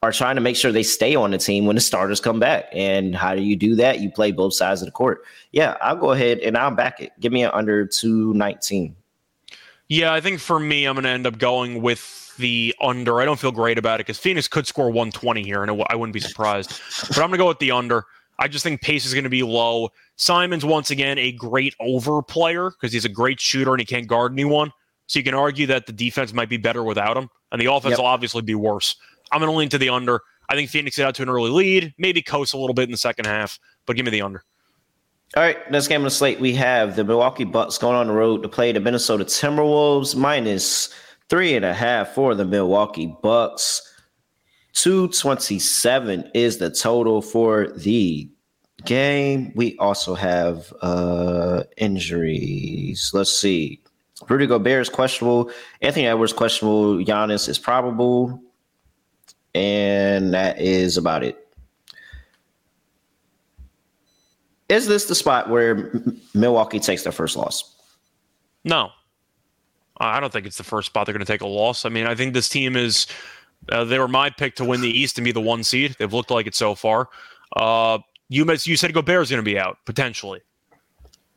are trying to make sure they stay on the team when the starters come back. And how do you do that? You play both sides of the court. Yeah, I'll go ahead and I'll back it. Give me an under 219. Yeah, I think for me, I'm going to end up going with the under. I don't feel great about it because Phoenix could score 120 here, and I wouldn't be surprised. but I'm going to go with the under. I just think pace is going to be low. Simon's once again a great over player because he's a great shooter and he can't guard anyone. So you can argue that the defense might be better without him, and the offense yep. will obviously be worse. I'm going to lean to the under. I think Phoenix get out to an early lead, maybe coast a little bit in the second half, but give me the under. All right, next game on the slate, we have the Milwaukee Bucks going on the road to play the Minnesota Timberwolves minus Three and a half for the Milwaukee Bucks. 227 is the total for the game. We also have uh injuries. Let's see. Rudy Gobert is questionable. Anthony Edwards questionable. Giannis is probable. And that is about it. Is this the spot where Milwaukee takes their first loss? No. I don't think it's the first spot they're going to take a loss. I mean, I think this team is. Uh, they were my pick to win the East and be the one seed. They've looked like it so far. Uh, you you said Gobert is going to be out potentially.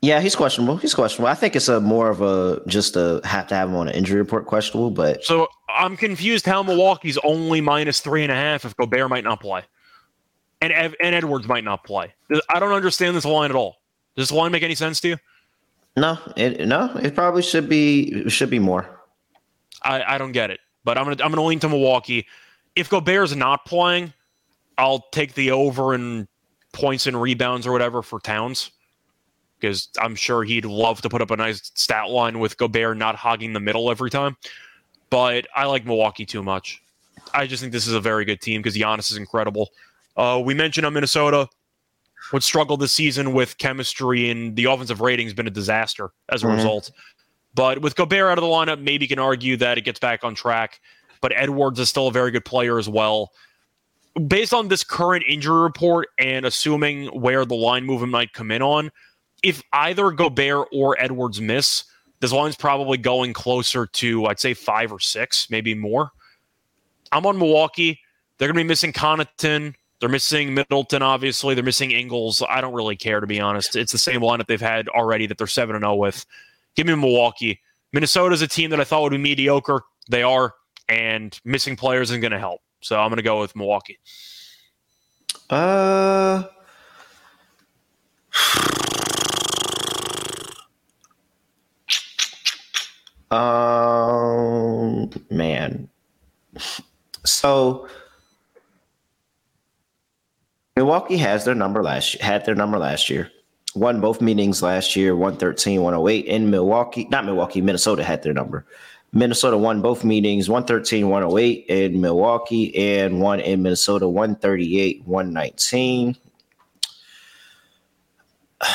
Yeah, he's questionable. He's questionable. I think it's a more of a just a have to have him on an injury report questionable. But so I'm confused how Milwaukee's only minus three and a half if Gobert might not play, and and Edwards might not play. I don't understand this line at all. Does this line make any sense to you? No, it no, it probably should be should be more. I, I don't get it, but I'm gonna I'm gonna lean to Milwaukee. If Gobert's not playing, I'll take the over in points and rebounds or whatever for Towns because I'm sure he'd love to put up a nice stat line with Gobert not hogging the middle every time. But I like Milwaukee too much. I just think this is a very good team because Giannis is incredible. Uh, we mentioned on Minnesota would struggle this season with chemistry, and the offensive rating has been a disaster as a mm-hmm. result. But with Gobert out of the lineup, maybe you can argue that it gets back on track. But Edwards is still a very good player as well. Based on this current injury report and assuming where the line movement might come in on, if either Gobert or Edwards miss, this line's probably going closer to, I'd say, five or six, maybe more. I'm on Milwaukee. They're going to be missing Connaughton, they're missing Middleton, obviously. They're missing Ingles. I don't really care, to be honest. It's the same lineup they've had already that they're 7 0 with. Give me Milwaukee. Minnesota's a team that I thought would be mediocre. They are, and missing players isn't going to help. So I'm going to go with Milwaukee. Uh. (sighs) Um, man. So Milwaukee has their number last had their number last year. Won both meetings last year, 113, 108 in Milwaukee. Not Milwaukee, Minnesota had their number. Minnesota won both meetings, 113, 108 in Milwaukee, and one in Minnesota, 138, 119. (sighs)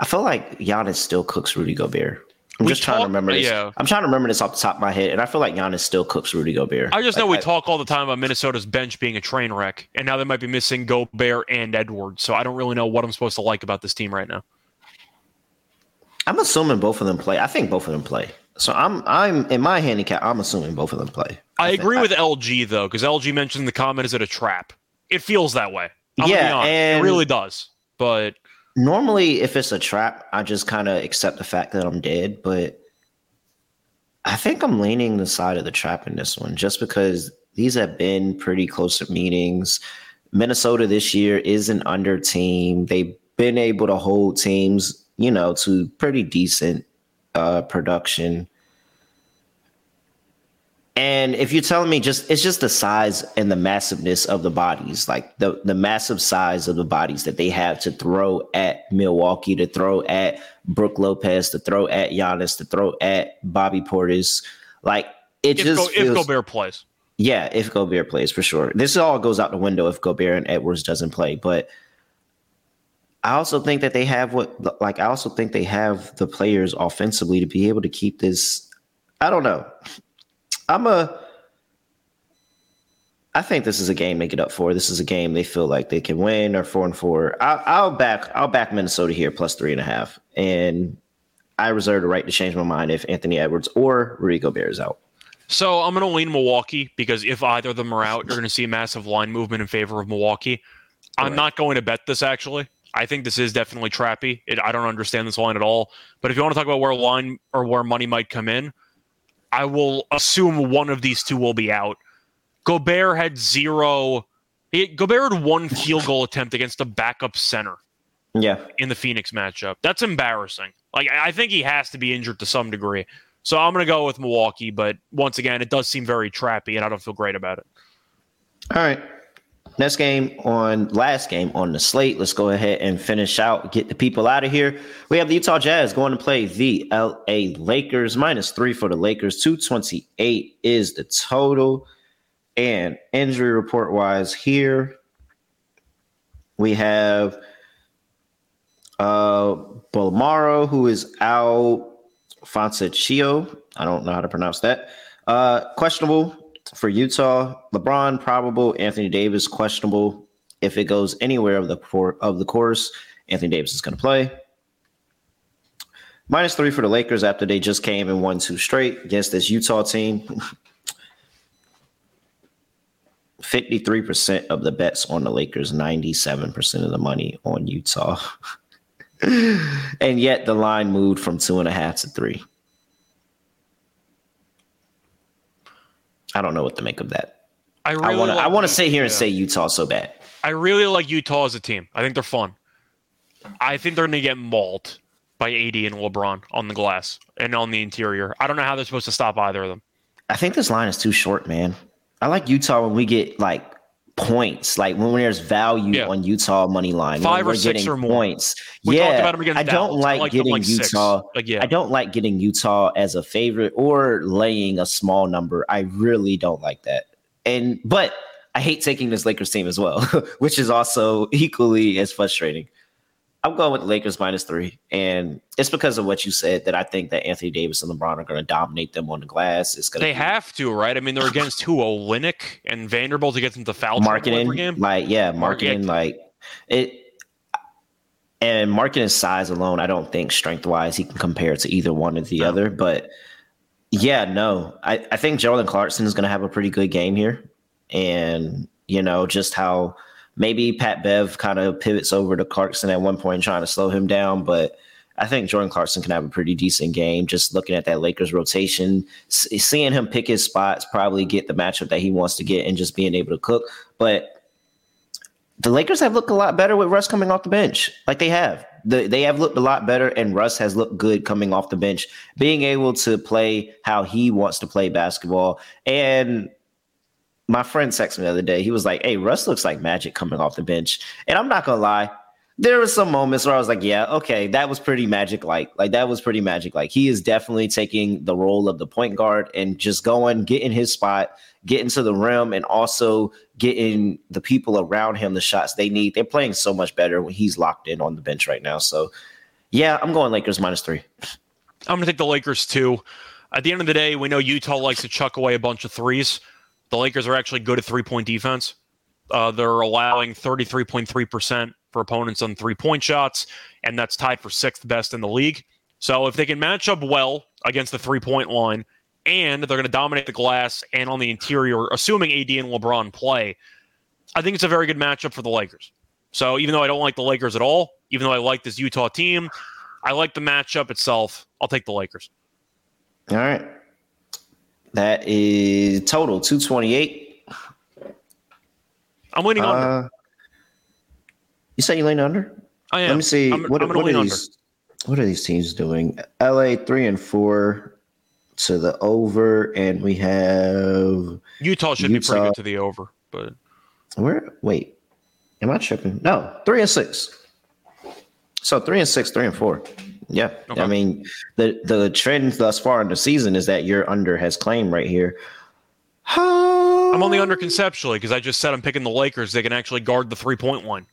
I feel like Giannis still cooks Rudy Gobert. I'm we just talk, trying to remember this. Yeah. I'm trying to remember this off the top of my head, and I feel like Giannis still cooks Rudy Gobert. I just like, know we I, talk all the time about Minnesota's bench being a train wreck, and now they might be missing Gobert and Edwards. So I don't really know what I'm supposed to like about this team right now. I'm assuming both of them play. I think both of them play. So I'm I'm in my handicap. I'm assuming both of them play. I, I agree with LG though, because LG mentioned in the comment, "Is it a trap?" It feels that way. I'm yeah, and it really does. But normally, if it's a trap, I just kind of accept the fact that I'm dead. But I think I'm leaning the side of the trap in this one, just because these have been pretty close to meetings. Minnesota this year is an under team. They've been able to hold teams, you know, to pretty decent uh, production. And if you're telling me just it's just the size and the massiveness of the bodies, like the the massive size of the bodies that they have to throw at Milwaukee, to throw at Brook Lopez, to throw at Giannis, to throw at Bobby Portis, like it if just Go, feels, if Gobert plays. Yeah, if Gobert plays for sure. This all goes out the window if Gobert and Edwards doesn't play, but I also think that they have what like I also think they have the players offensively to be able to keep this. I don't know. I'm a. I think this is a game they get up for. This is a game they feel like they can win or four and four. I'll, I'll back. I'll back Minnesota here plus three and a half, and I reserve the right to change my mind if Anthony Edwards or Rudy Gobert is out. So I'm going to lean Milwaukee because if either of them are out, you're going to see a massive line movement in favor of Milwaukee. I'm right. not going to bet this actually. I think this is definitely trappy. It, I don't understand this line at all. But if you want to talk about where line or where money might come in, I will assume one of these two will be out. Gobert had zero. He, Gobert had one field goal attempt against a backup center. Yeah. In the Phoenix matchup. That's embarrassing. Like, I think he has to be injured to some degree. So I'm going to go with Milwaukee. But once again, it does seem very trappy, and I don't feel great about it. All right. Next game on last game on the slate. Let's go ahead and finish out, get the people out of here. We have the Utah Jazz going to play the LA Lakers. Minus three for the Lakers. 228 is the total. And injury report wise, here we have uh Bolmaro, who is out. Fontecchio, I don't know how to pronounce that. Uh questionable for Utah, LeBron probable, Anthony Davis questionable. If it goes anywhere of the of the course, Anthony Davis is going to play. Minus three for the Lakers after they just came and won two straight against this Utah team. (laughs) 53% of the bets on the Lakers, 97% of the money on Utah. (laughs) and yet the line moved from two and a half to three. I don't know what to make of that. I really want to. Like I want to sit here and say Utah so bad. I really like Utah as a team. I think they're fun. I think they're going to get mauled by AD and LeBron on the glass and on the interior. I don't know how they're supposed to stop either of them. I think this line is too short, man. I like Utah when we get like points, like when there's value yeah. on Utah money line, five or six or more points. We yeah, I don't like, like getting like Utah. Like, yeah. I don't like getting Utah as a favorite or laying a small number. I really don't like that. And but I hate taking this Lakers team as well, (laughs) which is also (laughs) equally as frustrating. I'm going with the Lakers minus three, and it's because of what you said that I think that Anthony Davis and LeBron are going to dominate them on the glass. It's going they be, have to, right? I mean, they're against who? Olynyk and Vanderbilt to get them to foul Markkanen, like yeah, Markkanen, like it. And Markkanen size alone, I don't think strength wise he can compare to either one or the no. other. But yeah, no, I, I think Jordan Clarkson is going to have a pretty good game here, and you know just how Maybe Pat Bev kind of pivots over to Clarkson at one point, trying to slow him down. But I think Jordan Clarkson can have a pretty decent game. Just looking at that Lakers rotation, seeing him pick his spots, probably get the matchup that he wants to get, and just being able to cook. But the Lakers have looked a lot better with Russ coming off the bench, like they have. The, they have looked a lot better, and Russ has looked good coming off the bench, being able to play how he wants to play basketball. And my friend texted me the other day. He was like, "Hey, Russ looks like magic coming off the bench," and I'm not gonna lie. There were some moments where I was like, "Yeah, okay, that was pretty magic like. Like that was pretty magic like. He is definitely taking the role of the point guard and just going, getting his spot, getting to the rim, and also getting the people around him the shots they need. They're playing so much better when he's locked in on the bench right now. So." Yeah, I'm going Lakers minus three. I'm to take the Lakers too. At the end of the day, we know Utah likes to chuck away a bunch of threes. The Lakers are actually good at three point defense. Uh, they're allowing 33.3% for opponents on three point shots, and that's tied for sixth best in the league. So if they can match up well against the three point line, and they're going to dominate the glass and on the interior, assuming AD and LeBron play, I think it's a very good matchup for the Lakers. So even though I don't like the Lakers at all, even though I like this Utah team, I like the matchup itself. I'll take the Lakers. All right. That is total 228. I'm leaning uh, under. You say you lean under? I am. Let me see. I'm, what, I'm what are these? What are these teams doing? LA three and four to the over, and we have Utah should Utah. be pretty good to the over, but where? Wait, am I tripping? No, three and six. So three and six, three and four. Yeah, okay. I mean the the trend thus far in the season is that your under has claimed right here. I'm only under conceptually because I just said I'm picking the Lakers. They can actually guard the three point line.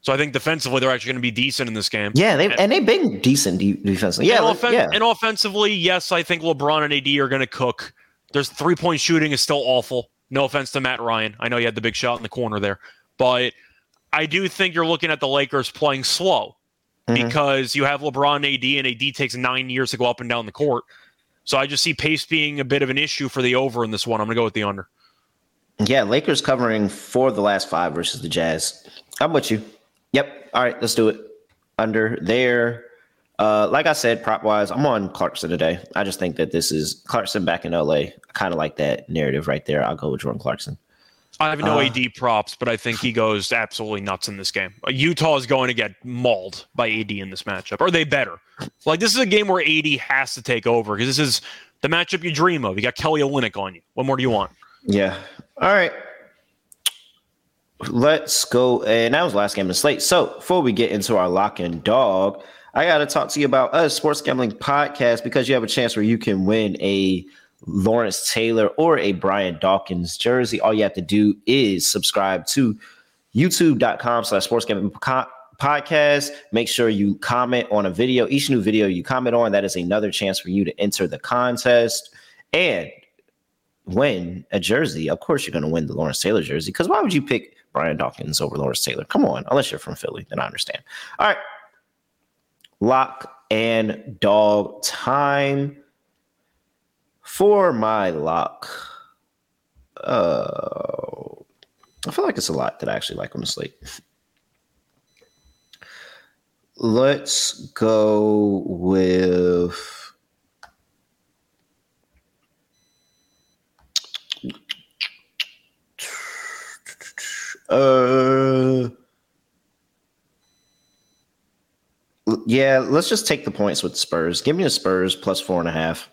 So I think defensively they're actually going to be decent in this game. Yeah, they and, and they've been decent de- defensively. Yeah, and, offen- yeah. and offensively, yes, I think LeBron and AD are going to cook. There's three point shooting is still awful. No offense to Matt Ryan. I know you had the big shot in the corner there, but I do think you're looking at the Lakers playing slow mm-hmm. because you have LeBron AD and AD takes nine years to go up and down the court. So I just see pace being a bit of an issue for the over in this one. I'm going to go with the under. Yeah, Lakers covering for the last five versus the Jazz. I'm with you. Yep. All right, let's do it. Under there. Uh, like I said, prop wise, I'm on Clarkson today. I just think that this is Clarkson back in LA. I kind of like that narrative right there. I'll go with Jordan Clarkson. I have no uh, AD props, but I think he goes absolutely nuts in this game. Utah is going to get mauled by AD in this matchup. Are they better? Like this is a game where AD has to take over because this is the matchup you dream of. You got Kelly Olynyk on you. What more do you want? Yeah. All right. Let's go. And that was last game of the slate. So before we get into our lock and dog, I got to talk to you about us sports gambling podcast because you have a chance where you can win a Lawrence Taylor or a Brian Dawkins jersey. All you have to do is subscribe to youtube.com slash sports gambling podcast. Make sure you comment on a video. Each new video you comment on, that is another chance for you to enter the contest. And win a jersey, of course you're going to win the Lawrence Taylor jersey. Because why would you pick Brian Dawkins over Lawrence Taylor? Come on, unless you're from Philly, then I understand. All right, lock and dog time for my lock. Uh, I feel like it's a lot that I actually like on the slate. Let's go with Uh, yeah, let's just take the points with Spurs. Give me the Spurs plus four and a half.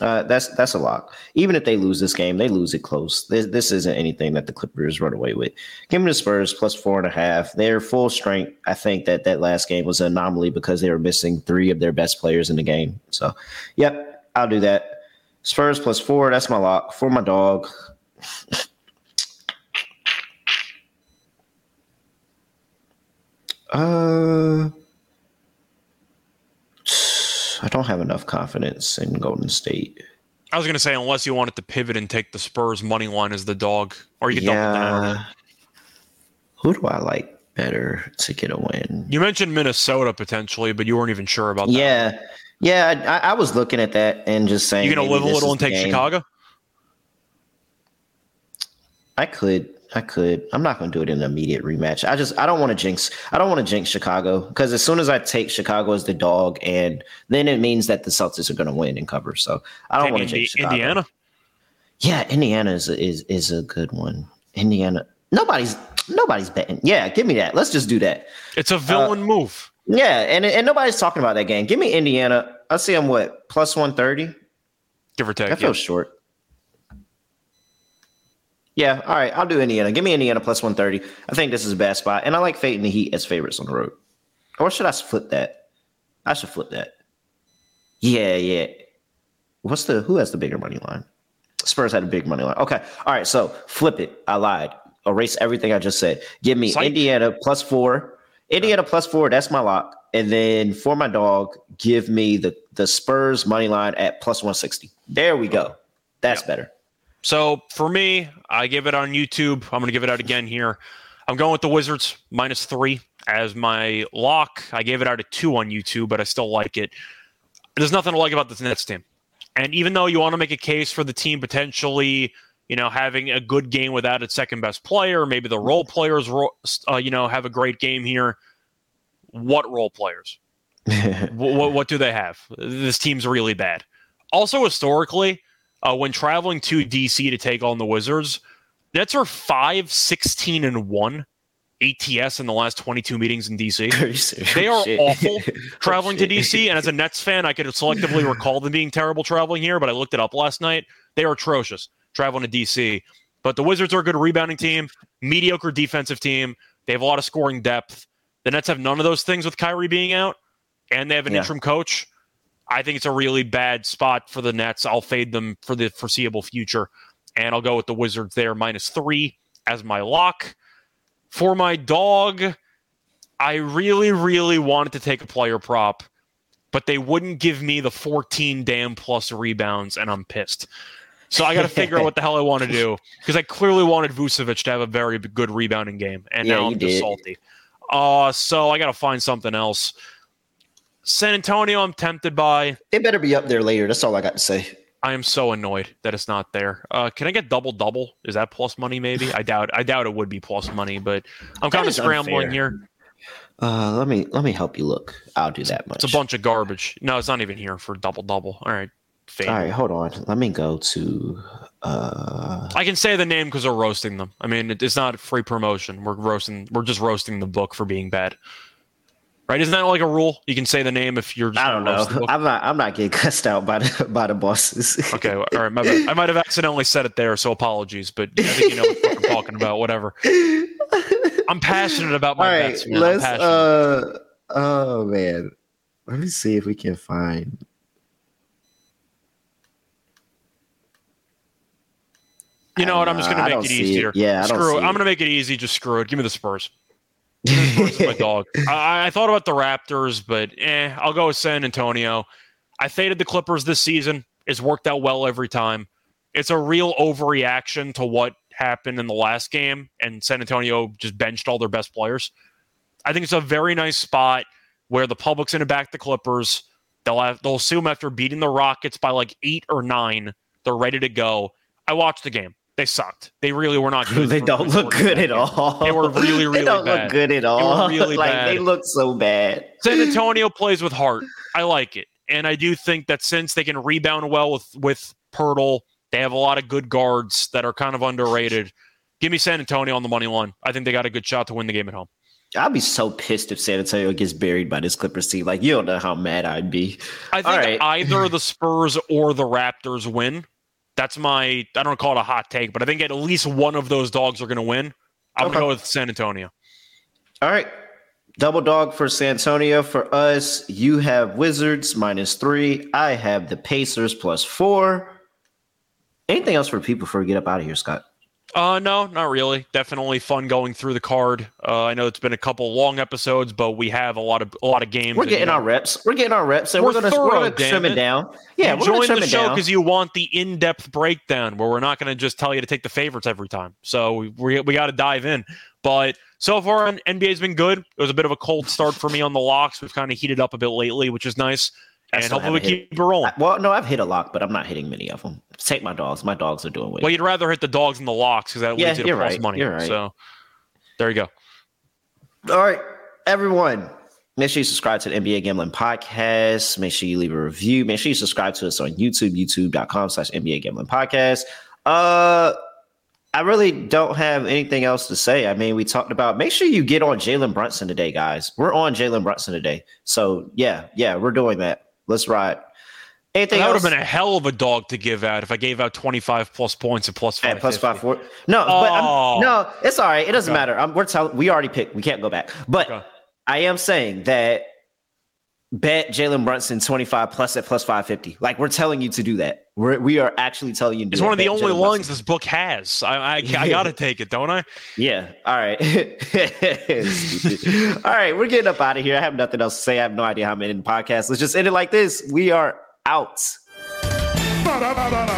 Uh, that's that's a lock. Even if they lose this game, they lose it close. This, this isn't anything that the Clippers run away with. Give me the Spurs plus four and a half. They're full strength. I think that that last game was an anomaly because they were missing three of their best players in the game. So, yep, I'll do that. Spurs plus four. That's my lock for my dog. (laughs) Uh, I don't have enough confidence in Golden State. I was going to say, unless you wanted to pivot and take the Spurs money line as the dog, or you could yeah. Who do I like better to get a win? You mentioned Minnesota potentially, but you weren't even sure about that. Yeah, yeah, I, I was looking at that and just saying, you're going to live a little and take game. Chicago? I could. I could. I'm not going to do it in an immediate rematch. I just I don't want to jinx. I don't want to jinx Chicago because as soon as I take Chicago as the dog, and then it means that the Celtics are going to win and cover. So I don't want to jinx Chicago. Indiana. Yeah, Indiana is is is a good one. Indiana. Nobody's nobody's betting. Yeah, give me that. Let's just do that. It's a villain uh, move. Yeah, and and nobody's talking about that game. Give me Indiana. I see them what plus one thirty, give or take. That feels yeah. short. Yeah, all right. I'll do Indiana. Give me Indiana plus 130. I think this is a bad spot. And I like Fate and the Heat as favorites on the road. Or should I flip that? I should flip that. Yeah, yeah. What's the who has the bigger money line? Spurs had a big money line. Okay. All right. So flip it. I lied. Erase everything I just said. Give me Indiana plus four Indiana plus four, that's my lock. And then for my dog, give me the the Spurs money line at plus 160. There we go. That's better. So for me, I give it on YouTube. I'm going to give it out again here. I'm going with the Wizards minus three as my lock. I gave it out at two on YouTube, but I still like it. There's nothing to like about this Nets team. And even though you want to make a case for the team potentially, you know, having a good game without its second best player, maybe the role players, uh, you know, have a great game here. What role players? (laughs) what, what do they have? This team's really bad. Also, historically, uh, when traveling to DC to take on the Wizards, Nets are 5, 16, and 1 ATS in the last 22 meetings in DC. (laughs) They are (laughs) awful (laughs) traveling to DC. And as a Nets fan, I could selectively recall them being terrible traveling here, but I looked it up last night. They are atrocious traveling to DC. But the Wizards are a good rebounding team, mediocre defensive team. They have a lot of scoring depth. The Nets have none of those things with Kyrie being out, and they have an yeah. interim coach. I think it's a really bad spot for the Nets. I'll fade them for the foreseeable future, and I'll go with the Wizards there minus three as my lock. For my dog, I really, really wanted to take a player prop, but they wouldn't give me the 14 damn plus rebounds, and I'm pissed. So I got to figure out what the hell I want to do because I clearly wanted Vucevic to have a very good rebounding game, and yeah, now I'm just salty. Uh, so I got to find something else. San Antonio, I'm tempted by. It better be up there later. That's all I got to say. I am so annoyed that it's not there. Uh, can I get double double? Is that plus money? Maybe I doubt. I doubt it would be plus money, but I'm kind of scrambling unfair. here. Uh, let me let me help you look. I'll do that much. It's a bunch of garbage. No, it's not even here for double double. All right, All right, hold on. Let me go to. Uh... I can say the name because we're roasting them. I mean, it's not free promotion. We're roasting. We're just roasting the book for being bad. Right? Isn't that like a rule? You can say the name if you're. I don't know. I'm not. I'm not getting cussed out by the by the bosses. (laughs) okay. All right. My bad. I might have accidentally said it there, so apologies. But I think you know what I'm talking about. Whatever. I'm passionate about my All right, bets. Man. Let's. Uh, oh man. Let me see if we can find. You know what? I'm just going to make it easier. It. Yeah, screw it. I'm going to make it easy. Just screw it. Give me the Spurs my (laughs) dog. I, I, thought about the Raptors, but eh, I'll go with San Antonio. I faded the Clippers this season. It's worked out well every time. It's a real overreaction to what happened in the last game, and San Antonio just benched all their best players. I think it's a very nice spot where the public's going to back the Clippers. They'll have, they'll assume after beating the Rockets by like eight or nine, they're ready to go. I watched the game they sucked. They really were not (laughs) good. they don't look good at all. They were really, (laughs) really they don't bad. look good at all. (laughs) They really like bad. they look so bad. San Antonio plays with heart. I like it, and I do think that since they can rebound well with with Poeltl, they have a lot of good guards that are kind of underrated. Give me San Antonio on the money line. I think they got a good shot to win the game at home. I'd be so pissed if San Antonio gets buried by this Clippers team. Like you don't know how mad I'd be. I think right. either the Spurs or the Raptors win. That's my I don't call it a hot take, but I think at least one of those dogs are going to win. I'm okay. going to go with San Antonio. All right. Double dog for San Antonio. For us, you have Wizards minus three. I have the Pacers plus four. Anything else for people before we get up out of here, Scott? Uh, no, not really. Definitely fun going through the card. Uh, I know it's been a couple long episodes, but we have a lot of a lot of games. We're getting and, our reps. We're getting our reps, and we're, we're gonna, thorough, we're gonna trim it, it down. Yeah, we're join the show because you want the in-depth breakdown where we're not going to just tell you to take the favorites every time. So we we, we got to dive in. But so far, NBA's been good. It was a bit of a cold start for me on the locks. We've kind of heated up a bit lately, which is nice and hopefully we keep it rolling. well, no, I've hit a lock, but I'm not hitting many of them. Take my dogs. My dogs are doing well. Well, you'd rather hit the dogs than the locks because that yeah, leads you to right. money. Right. So there you go. All right, everyone. Make sure you subscribe to the NBA Gambling Podcast. Make sure you leave a review. Make sure you subscribe to us on YouTube, youtube.com slash NBA Gambling Podcast. Uh, I really don't have anything else to say. I mean, we talked about make sure you get on Jalen Brunson today, guys. We're on Jalen Brunson today. So yeah, yeah, we're doing that. Let's ride. Anything that would have been a hell of a dog to give out if I gave out 25 plus points and plus five. plus five four. No, oh. but I'm, oh. no, it's all right. It doesn't okay. matter. I'm, we're telling we already picked. We can't go back. But okay. I am saying that bet Jalen Brunson 25 plus at plus 550. Like we're telling you to do that. We're, we are actually telling you. To do that. It's one of the only Jalen lines Brunson. this book has. I, I, I got to take it, don't I? Yeah. All right. (laughs) All right. We're getting up out of here. I have nothing else to say. I have no idea how I'm in the podcast. Let's just end it like this. We are out. Ba-da-ba-da.